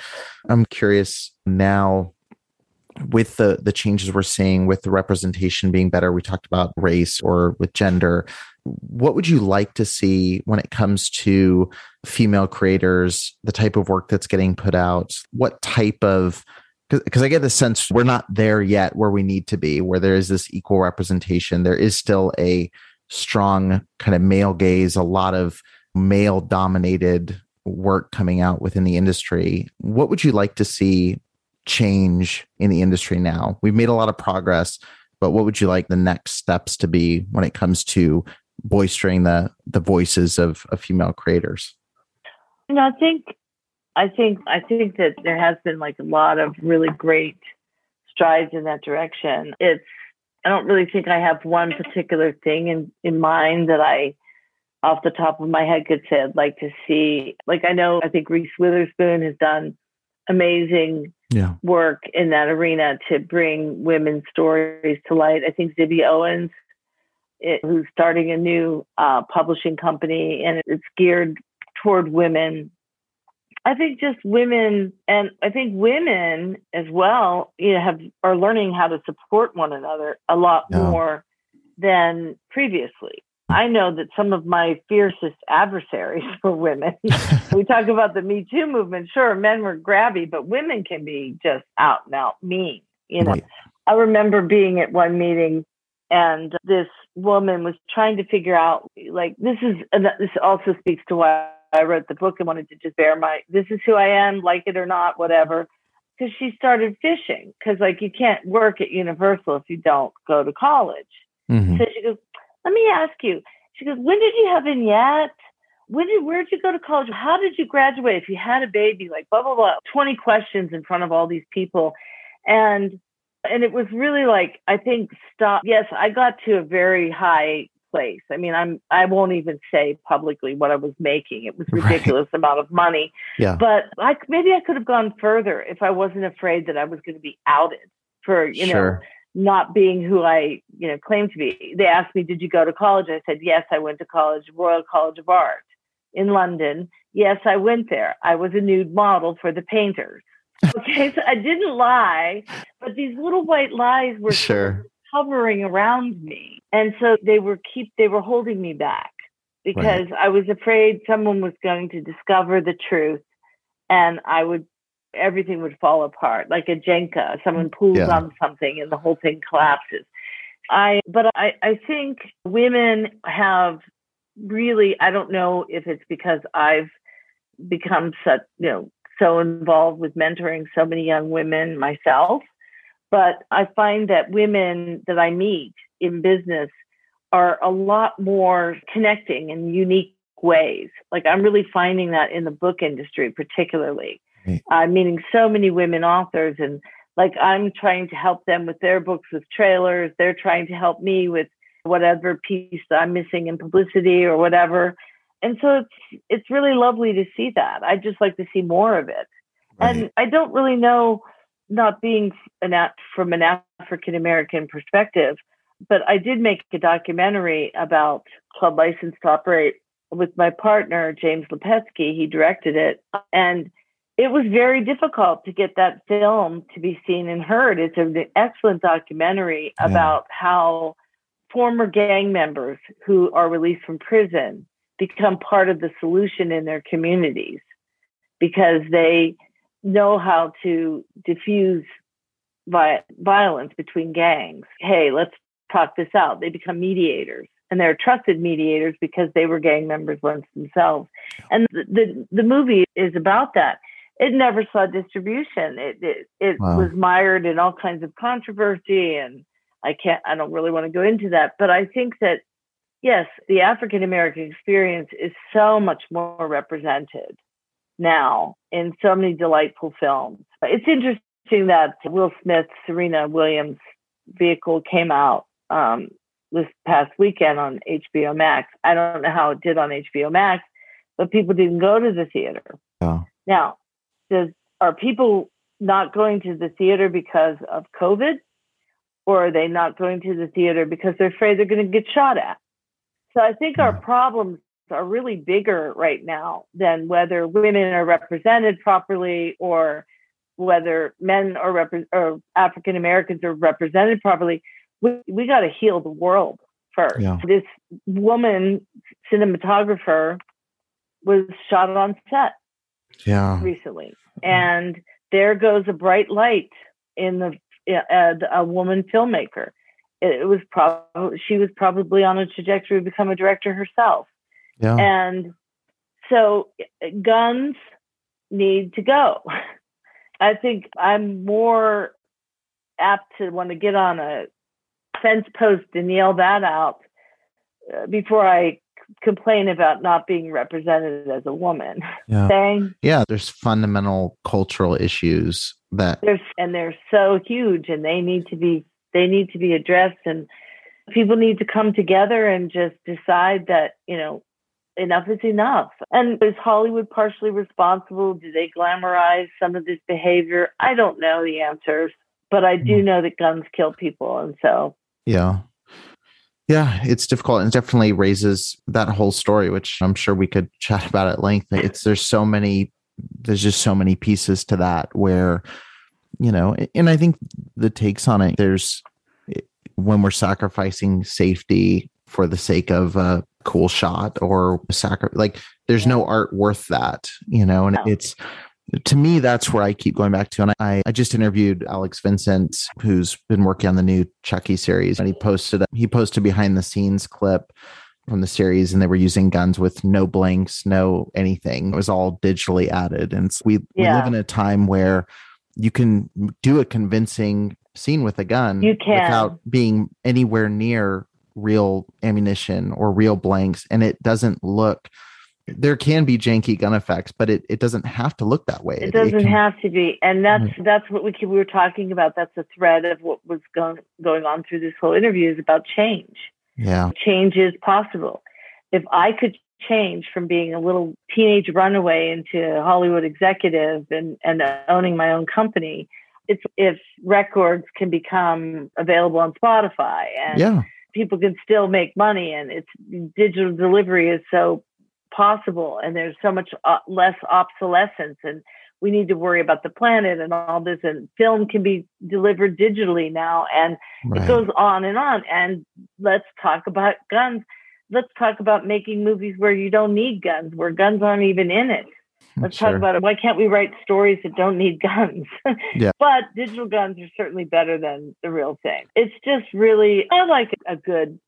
i'm curious now with the the changes we're seeing with the representation being better we talked about race or with gender what would you like to see when it comes to female creators the type of work that's getting put out? What type of because i get the sense we're not there yet where we need to be where there is this equal representation. There is still a strong kind of male gaze a lot of male dominated work coming out within the industry. What would you like to see change in the industry now? We've made a lot of progress but what would you like the next steps to be when it comes to boistering the the voices of, of female creators You know, I think, I think, I think that there has been like a lot of really great strides in that direction. It's, I don't really think I have one particular thing in, in mind that I, off the top of my head, could say I'd like to see. Like, I know, I think Reese Witherspoon has done amazing yeah work in that arena to bring women's stories to light. I think Zibby Owens, it, who's starting a new uh, publishing company, and it's geared toward women. I think just women, and I think women as well, you know, have are learning how to support one another a lot Yeah. more than previously. I know that some of my fiercest adversaries were women. we talk about the Me Too movement. Sure, men were grabby, but women can be just out and out mean. You know, Right. I remember being at one meeting and this woman was trying to figure out, like, this is, and this also speaks to why I wrote the book and wanted to just bear my, this is who I am, like it or not, whatever. Because she started fishing. Because, like, you can't work at Universal if you don't go to college. Mhm. So she goes, let me ask you. She goes, when did you have vignette? When did, where did you go to college? How did you graduate? If you had a baby, like blah, blah, blah, 20 questions in front of all these people. And And it was really like, I think, stop. Yes, I got to a very high place. I mean, I'm, I won't even say publicly what I was making. It was ridiculous right. amount of money. Yeah. But like, maybe I could have gone further if I wasn't afraid that I was going to be outed for, you sure. know, not being who I, you know, claimed to be. They asked me, did you go to college? I said, yes, I went to college, Royal College of Art in London. Yes, I went there. I was a nude model for the painters. Okay, so I didn't lie, but these little white lies were sure. hovering around me. And so they were keep they were holding me back because right. I was afraid someone was going to discover the truth and I would everything would fall apart like a jenga someone mm, pulls yeah. on something and the whole thing collapses i but i i think women have really i don't know if it's because i've become such you know so involved with mentoring so many young women myself. But I find that women that I meet in business are a lot more connecting in unique ways. Like I'm really finding that in the book industry, particularly. Right. I'm meeting so many women authors and like I'm trying to help them with their books with trailers. They're trying to help me with whatever piece that I'm missing in publicity or whatever and so it's it's really lovely to see that. i'd just like to see more of it. Right. And I don't really know, not being an from an African American perspective, but I did make a documentary about Club License to Operate with my partner James Lipetsky. He directed it, and it was very difficult to get that film to be seen and heard. It's an excellent documentary yeah. about how former gang members who are released from prison become part of the solution in their communities because they know how to diffuse violence between gangs. Hey, let's talk this out. They become mediators and they're trusted mediators because they were gang members once themselves. And the, the, the movie is about that. It never saw distribution. It, it, it wow. was mired in all kinds of controversy and I can't, I don't really want to go into that, but I think that yes, the African American experience is so much more represented now in so many delightful films. It's interesting that Will Smith, Serena Williams vehicle came out um, this past weekend on HBO Max. I don't know how it did on HBO Max, but people didn't go to the theater. Oh. Now, does are people not going to the theater because of COVID? Or are they not going to the theater because they're afraid they're going to get shot at? So I think our mm. problems are really bigger right now than whether women are represented properly or whether men are rep- or African Americans are represented properly. We, we got to heal the world first. Yeah. This woman cinematographer was shot on set yeah. recently. Mm. And there goes a bright light in the uh, uh a woman filmmaker it was probably she was probably on a trajectory to become a director herself. Yeah. And so guns need to go. I think I'm more apt to want to get on a fence post and yell that out uh, before I complain about not being represented as a woman. Yeah. Saying, yeah, there's fundamental cultural issues that there's and they're so huge and they need to be they need to be addressed and people need to come together and just decide that, you know, enough is enough. And is Hollywood partially responsible? Do they glamorize some of this behavior? I don't know the answers, but I do hmm. know that guns kill people. And so, yeah. Yeah, it's difficult and definitely raises that whole story, which I'm sure we could chat about at length. It's there's so many, there's just so many pieces to that where you know, and I think the takes on it, there's when we're sacrificing safety for the sake of a cool shot or sacri- like there's no art worth that, you know, and it's to me that's where I keep going back to. And I, I just interviewed Alex Vincent, who's been working on the new Chucky series, and he posted he posted behind the scenes clip from the series and they were using guns with no blanks, no anything. It was all digitally added. And we, yeah. we live in a time where you can do a convincing scene with a gun you can. without being anywhere near real ammunition or real blanks and it doesn't look there can be janky gun effects, but it, it doesn't have to look that way. It doesn't can, have to be, and that's mm-hmm. that's what we we were talking about. That's a thread of what was going going on through this whole interview is about change. Yeah, change is possible. If I could change from being a little teenage runaway into a Hollywood executive and and owning my own company, it's if records can become available on Spotify and yeah. people can still make money and it's digital delivery is so possible and there's so much uh, less obsolescence and we need to worry about the planet and all this and film can be delivered digitally now and right. it goes on and on and let's talk about guns let's talk about making movies where you don't need guns where guns aren't even in it mm, Let's sure. talk about it. Why can't we write stories that don't need guns? yeah. But digital guns are certainly better than the real thing. It's just really, I like a good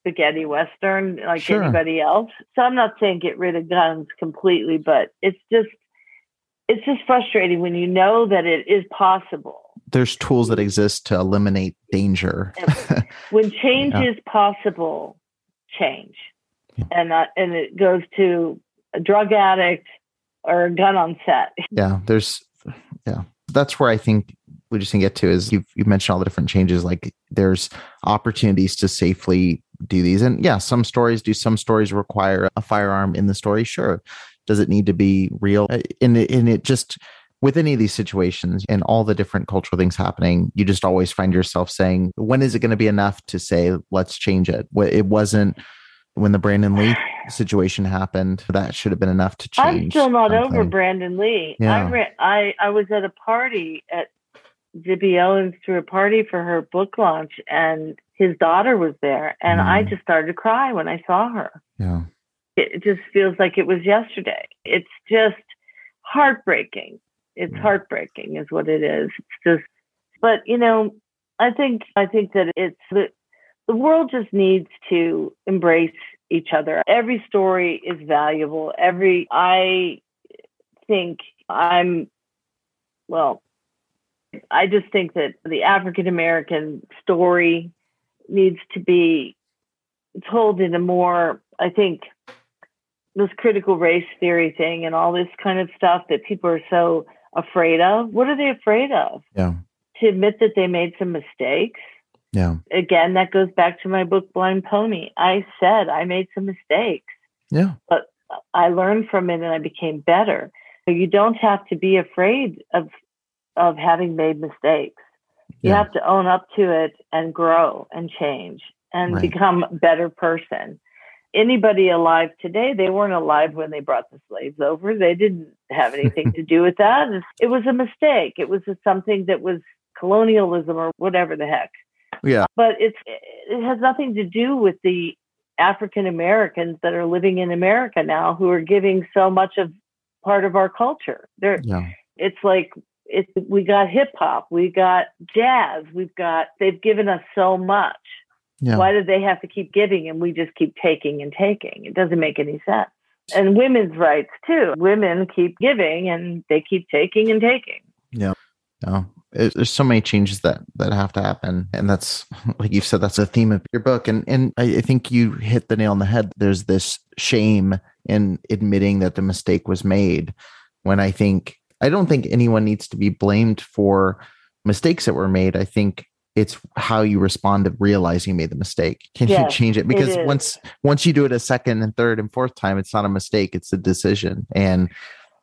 spaghetti western like sure. anybody else. So I'm not saying get rid of guns completely, but it's just, it's just frustrating when you know that it is possible. There's tools that exist to eliminate danger. when change yeah. is possible, change. Yeah. And, uh, and it goes to a drug addict, or a gun on set. Yeah, there's yeah. That's where I think we just can get to is you've you mentioned all the different changes. Like there's opportunities to safely do these. And yeah, some stories do some stories require a firearm in the story. Sure. Does it need to be real? And uh, it, and it just with any of these situations and all the different cultural things happening, you just always find yourself saying, when is it going to be enough to say, let's change it? It wasn't when the Brandon Lee situation happened, that should have been enough to change. I'm still not something. over Brandon Lee. Yeah. I, I I was at a party at Zibby Owens threw a party for her book launch, and his daughter was there, and mm. I just started to cry when I saw her. Yeah, it, just feels like it was yesterday. It's just heartbreaking. It's mm. heartbreaking, is what it is. It's just, but you know, I think I think that it's the the world just needs to embrace each other. Every story is valuable. Every, I think I'm, well, I just think that the African American story needs to be told in a more, I think, this critical race theory thing and all this kind of stuff that people are so afraid of. What are they afraid of? Yeah. To admit that they made some mistakes yeah. Again, that goes back to my book, Blind Pony. I said I made some mistakes. Yeah. But I learned from it and I became better. So you don't have to be afraid of of having made mistakes. You yeah. have to own up to it and grow and change and right. become a better person. Anybody alive today, they weren't alive when they brought the slaves over. They didn't have anything to do with that. It was a mistake. It was something that was colonialism or whatever the heck. Yeah. But it's it has nothing to do with the African Americans that are living in America now who are giving so much of part of our culture. They're yeah. it's like it's we got hip hop, we got jazz, we've got they've given us so much. Yeah. Why do they have to keep giving and we just keep taking and taking? It doesn't make any sense. And women's rights too. Women keep giving and they keep taking and taking. Yeah. No, it, there's so many changes that that have to happen, and that's like you said, that's a theme of your book, and and I, I think you hit the nail on the head. There's this shame in admitting that the mistake was made. When I think I don't think anyone needs to be blamed for mistakes that were made. I think it's how you respond to realizing you made the mistake. Can yes, you change it? Because it once once you do it a second and third and fourth time, it's not a mistake; it's a decision. And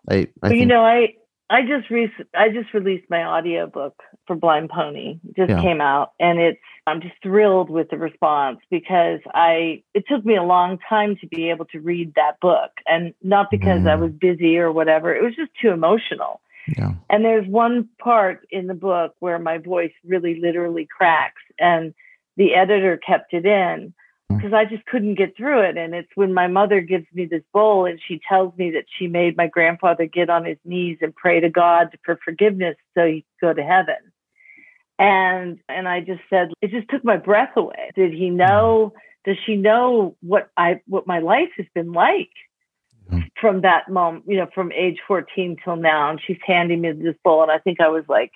I, I think, you know, I I just re- I just released my audiobook for Blind Pony. It just yeah. came out and it's I'm just thrilled with the response because I it took me a long time to be able to read that book and not because mm. I was busy or whatever. It was just too emotional. Yeah. And there's one part in the book where my voice really literally cracks and the editor kept it in mm. because I just couldn't get through it. And it's when my mother gives me this bowl and she tells me that she made my grandfather get on his knees and pray to God for forgiveness so he could go to heaven. And and I just said it just took my breath away. Did he mm. know? Does she know what I what my life has been like from that moment? You know, from age fourteen till now. And she's handing me this bowl, and I think I was like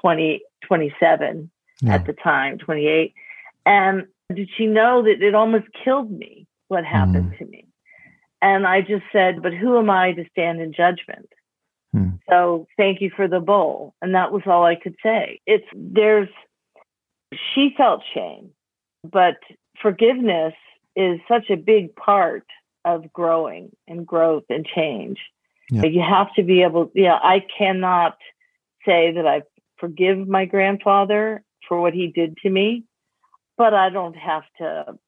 20, 27 yeah. at the time, twenty eight. And did she know that it almost killed me what happened mm. to me And I just said, but who am I to stand in judgment? Hmm. So thank you for the bowl. And that was all I could say. It's there's, she felt shame, but forgiveness is such a big part of growing and growth and change. Yeah. You have to be able, yeah, I cannot say that I forgive my grandfather for what he did to me, but I don't have to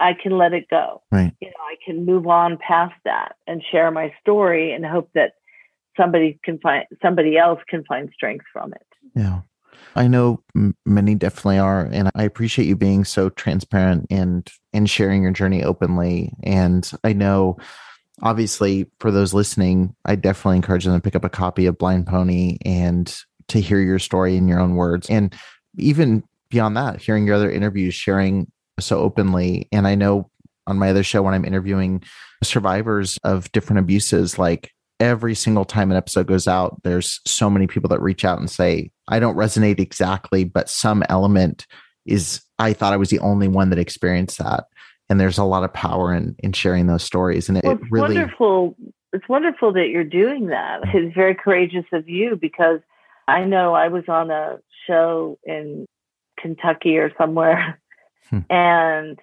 I can let it go. Right. You know, I can move on past that and share my story and hope that somebody can find somebody else can find strength from it. Yeah. I know many definitely are and I appreciate you being so transparent and and sharing your journey openly and I know obviously for those listening I definitely encourage them to pick up a copy of Blind Pony and to hear your story in your own words and even beyond that hearing your other interviews sharing so openly. And I know on my other show when I'm interviewing survivors of different abuses, like every single time an episode goes out, there's so many people that reach out and say, I don't resonate exactly, but some element is I thought I was the only one that experienced that. And there's a lot of power in in sharing those stories. And it, well, it's it really wonderful. It's wonderful that you're doing that. It's very courageous of you because I know I was on a show in Kentucky or somewhere Hmm. And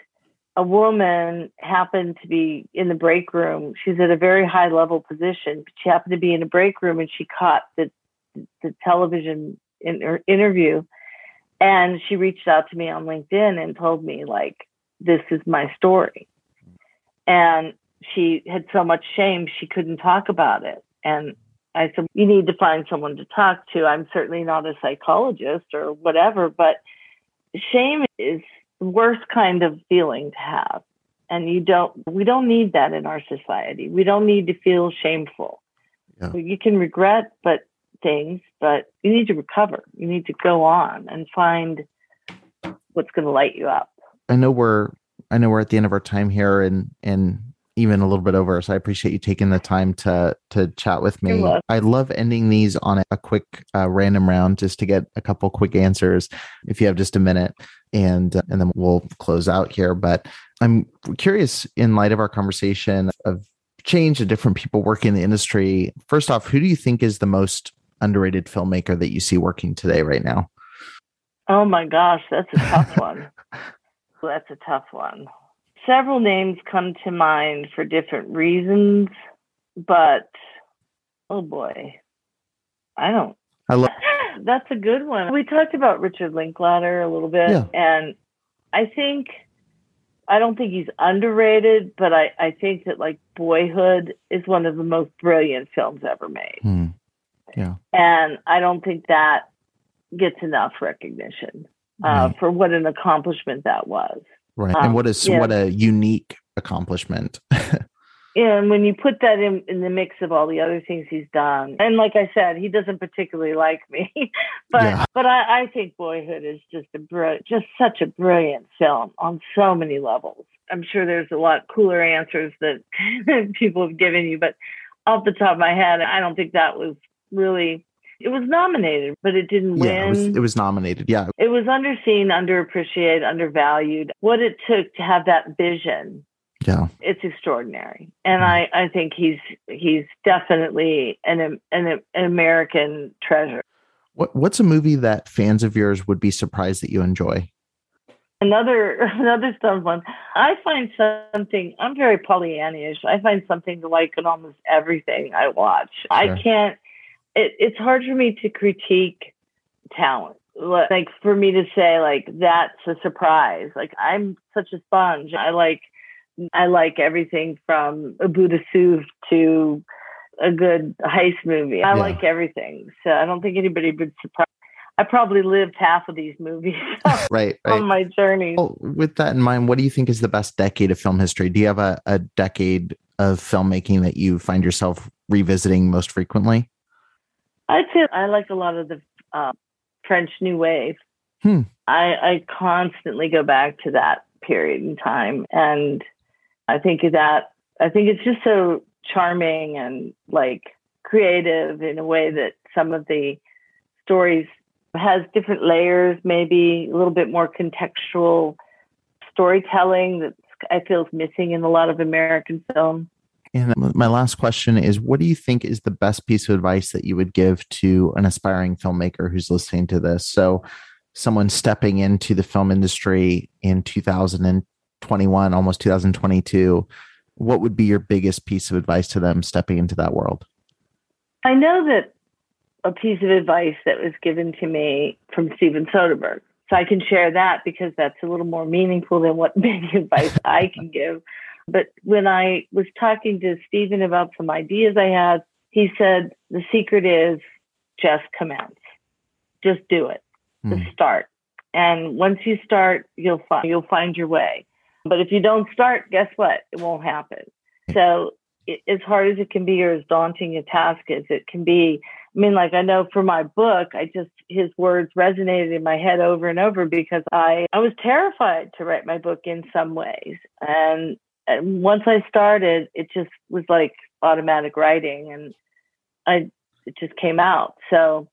a woman happened to be in the break room. She's at a very high level position. She happened to be in a break room and she caught the the television in, her interview and she reached out to me on LinkedIn and told me like this is my story. And she had so much shame she couldn't talk about it. And I said, You need to find someone to talk to. I'm certainly not a psychologist or whatever, but shame is the worst kind of feeling to have. And you don't, we don't need that in our society. We don't need to feel shameful. Yeah. You can regret but things, but you need to recover. You need to go on and find what's going to light you up. I know we're, I know we're at the end of our time here and, and even a little bit over. So I appreciate you taking the time to to chat with me. I love ending these on a, quick uh, random round just to get a couple quick answers. If you have just a minute, and uh, and then we'll close out here. But I'm curious, in light of our conversation of change and different people working in the industry. First off, who do you think is the most underrated filmmaker that you see working today right now? Oh my gosh, that's a tough one. That's a tough one several names come to mind for different reasons, but oh boy, I don't. I love. That's a good one. We talked about Richard Linklater a little bit, yeah. and I think I don't think he's underrated, but I I think that like Boyhood is one of the most brilliant films ever made. Hmm. Yeah, and I don't think that gets enough recognition uh, for what an accomplishment that was. Right. Um, and what is what a unique accomplishment. and when you put that in, in the mix of all the other things he's done, and like I said, he doesn't particularly like me, but yeah. but I, I think Boyhood is just a br- just such a brilliant film on so many levels. I'm sure there's a lot cooler answers that people have given you, but off the top of my head, I don't think that was really it was nominated, but it didn't yeah, win. It was, it was nominated. Yeah. It was underseen, underappreciated, undervalued. What it took to have that vision. Yeah. It's extraordinary. And I, I think he's he's definitely an, an an American treasure. What what's a movie that fans of yours would be surprised that you enjoy? Another another dumb one. I find something. I'm very Pollyannish. I find something to like in almost everything I watch. Sure. I can't it, it's hard for me to critique talent. Like for me to say like that's a surprise. Like I'm such a sponge. I like I like everything from a Buddha Soup to a good heist movie. I yeah. like everything. So I don't think anybody would surprise. I probably lived half of these movies right, right, on my journey. Well, with that in mind, what do you think is the best decade of film history? Do you have a, a decade of filmmaking that you find yourself revisiting most frequently? I'd say I like a lot of the uh, French New Wave. Hmm. I, I constantly go back to that period in time, and I think that I think it's just so charming and like creative in a way that some of the stories has different layers, maybe a little bit more contextual storytelling that I feel is missing in a lot of American film. And my last question is what do you think is the best piece of advice that you would give to an aspiring filmmaker who's listening to this? So, someone stepping into the film industry in 2021, almost 2022, what would be your biggest piece of advice to them stepping into that world? I know that a piece of advice that was given to me from Steven Soderbergh. So I can share that because that's a little more meaningful than what maybe advice I can give. But when I was talking to Steven about some ideas I had, he said, the secret is just commence. Just do it. Mm. Just start. And once you start, you'll find you'll find your way. But if you don't start, guess what? It won't happen. So it, as hard as it can be or as daunting a task as it can be, I mean, like I know for my book, I just his words resonated in my head over and over because I I was terrified to write my book in some ways, and and once I started, it just was like automatic writing, and I it just came out. So,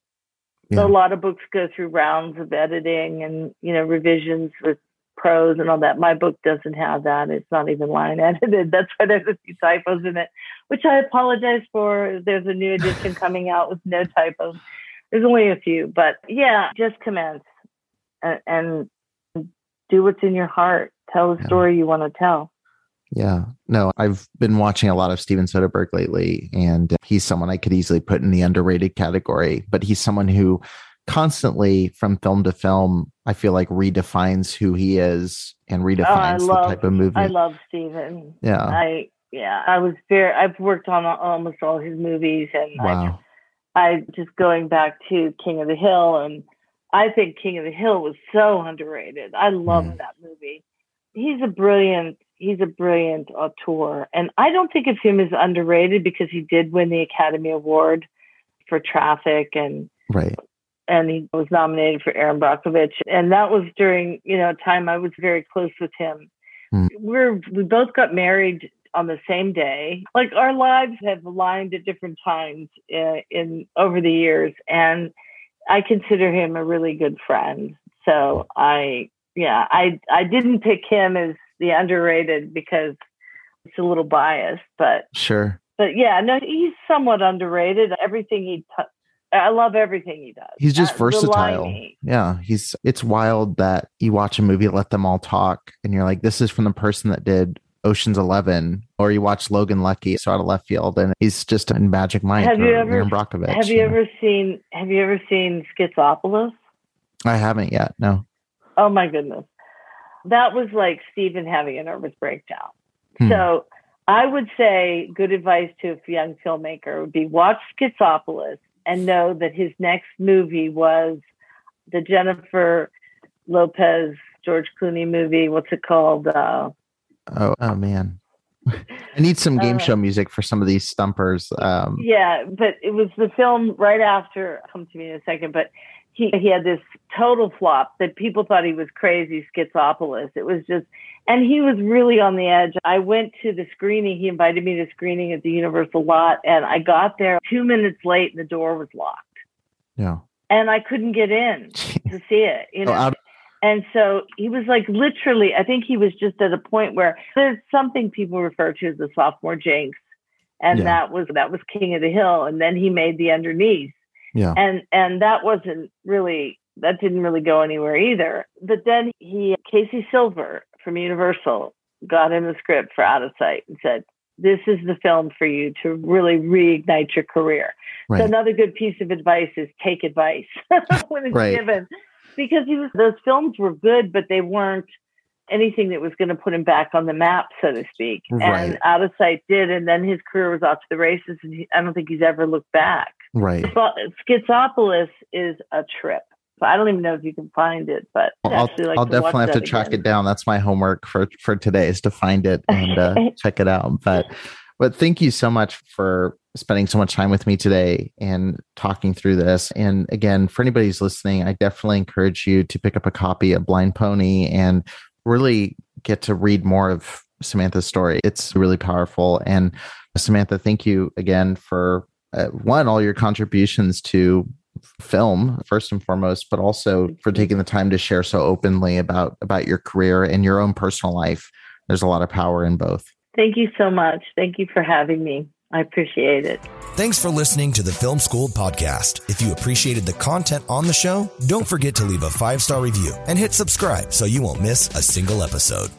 yeah. so a lot of books go through rounds of editing and you know revisions with prose and all that. My book doesn't have that. It's not even line edited. That's why there's a few typos in it, which I apologize for. There's a new edition coming out with no typos. There's only a few, but yeah, just commence and, and do what's in your heart. Tell the story you want to tell. Yeah. No, I've been watching a lot of Steven Soderbergh lately, and he's someone I could easily put in the underrated category, but he's someone who constantly from film to film, I feel like redefines who he is and redefines oh, love, the type of movie. I love Steven. Yeah. I yeah, I was very I've worked on almost all his movies and wow. I, I just going back to King of the Hill and I think King of the Hill was so underrated. I love mm. that movie. He's a brilliant he's a brilliant auteur. And I don't think of him as underrated because he did win the Academy Award for Traffic and right. And he was nominated for Erin Brockovich. And that was during, you know, a time I was very close with him. Mm. We're we both got married on the same day. Like our lives have aligned at different times in, uh, in over the years, and I consider him a really good friend. So I, yeah, I I didn't pick him as the underrated because it's a little biased, but sure. But yeah, no, he's somewhat underrated. Everything he, t- I love everything he does. He's just uh, versatile. Yeah, he's. It's wild that you watch a movie, let them all talk, and you're like, this is from the person that did Ocean's Eleven, or you watch Logan Lucky, so out of left field, and he's just in Magic Mike. Have you ever? Brockovich, have you, you ever seen? Have you ever seen Schizopolis? I haven't yet. No. Oh my goodness that was like Steven having a nervous breakdown. Hmm. So I would say good advice to a young filmmaker would be watch Schizopolis and know that his next movie was the Jennifer Lopez George Clooney movie. What's it called? Uh, oh, oh man. I need some game uh, show music for some of these stumpers. Um, yeah, but it was the film right after. Come to me in a second, but he he had this total flop that people thought he was crazy, schizopolis. It was just, and he was really on the edge. I went to the screening. He invited me to screening at the Universal lot, and I got there two minutes late, and the door was locked. Yeah, and I couldn't get in to see it. You know. and so he was like literally, I think he was just at a point where there's something people refer to as the sophomore jinx. And yeah. that was that was King of the Hill. And then he made the underneath yeah. And and that wasn't really that didn't really go anywhere either. But then he Casey Silver from Universal got him the script for Out of Sight and said, This is the film for you to really reignite your career. Right. So another good piece of advice is take advice when it's right. given. Because he was those films were good, but they weren't anything that was going to put him back on the map, so to speak. Right. And Out of Sight did, and then his career was off to the races, and he, I don't think he's ever looked back. Right. Schizopolis is a trip. So I don't even know if you can find it, but I'll, like I'll definitely have to again. track it down. That's my homework for for today is to find it and uh, check it out. But but thank you so much for spending so much time with me today and talking through this. And again, for anybody who's listening, I definitely encourage you to pick up a copy of Blind Pony and really get to read more of Samantha's story. It's really powerful. And Samantha, thank you again for uh, one, all your contributions to film first and foremost but also for taking the time to share so openly about about your career and your own personal life there's a lot of power in both. Thank you so much. Thank you for having me. I appreciate it. Thanks for listening to the Film School podcast. If you appreciated the content on the show, don't forget to leave a five star review and hit subscribe so you won't miss a single episode.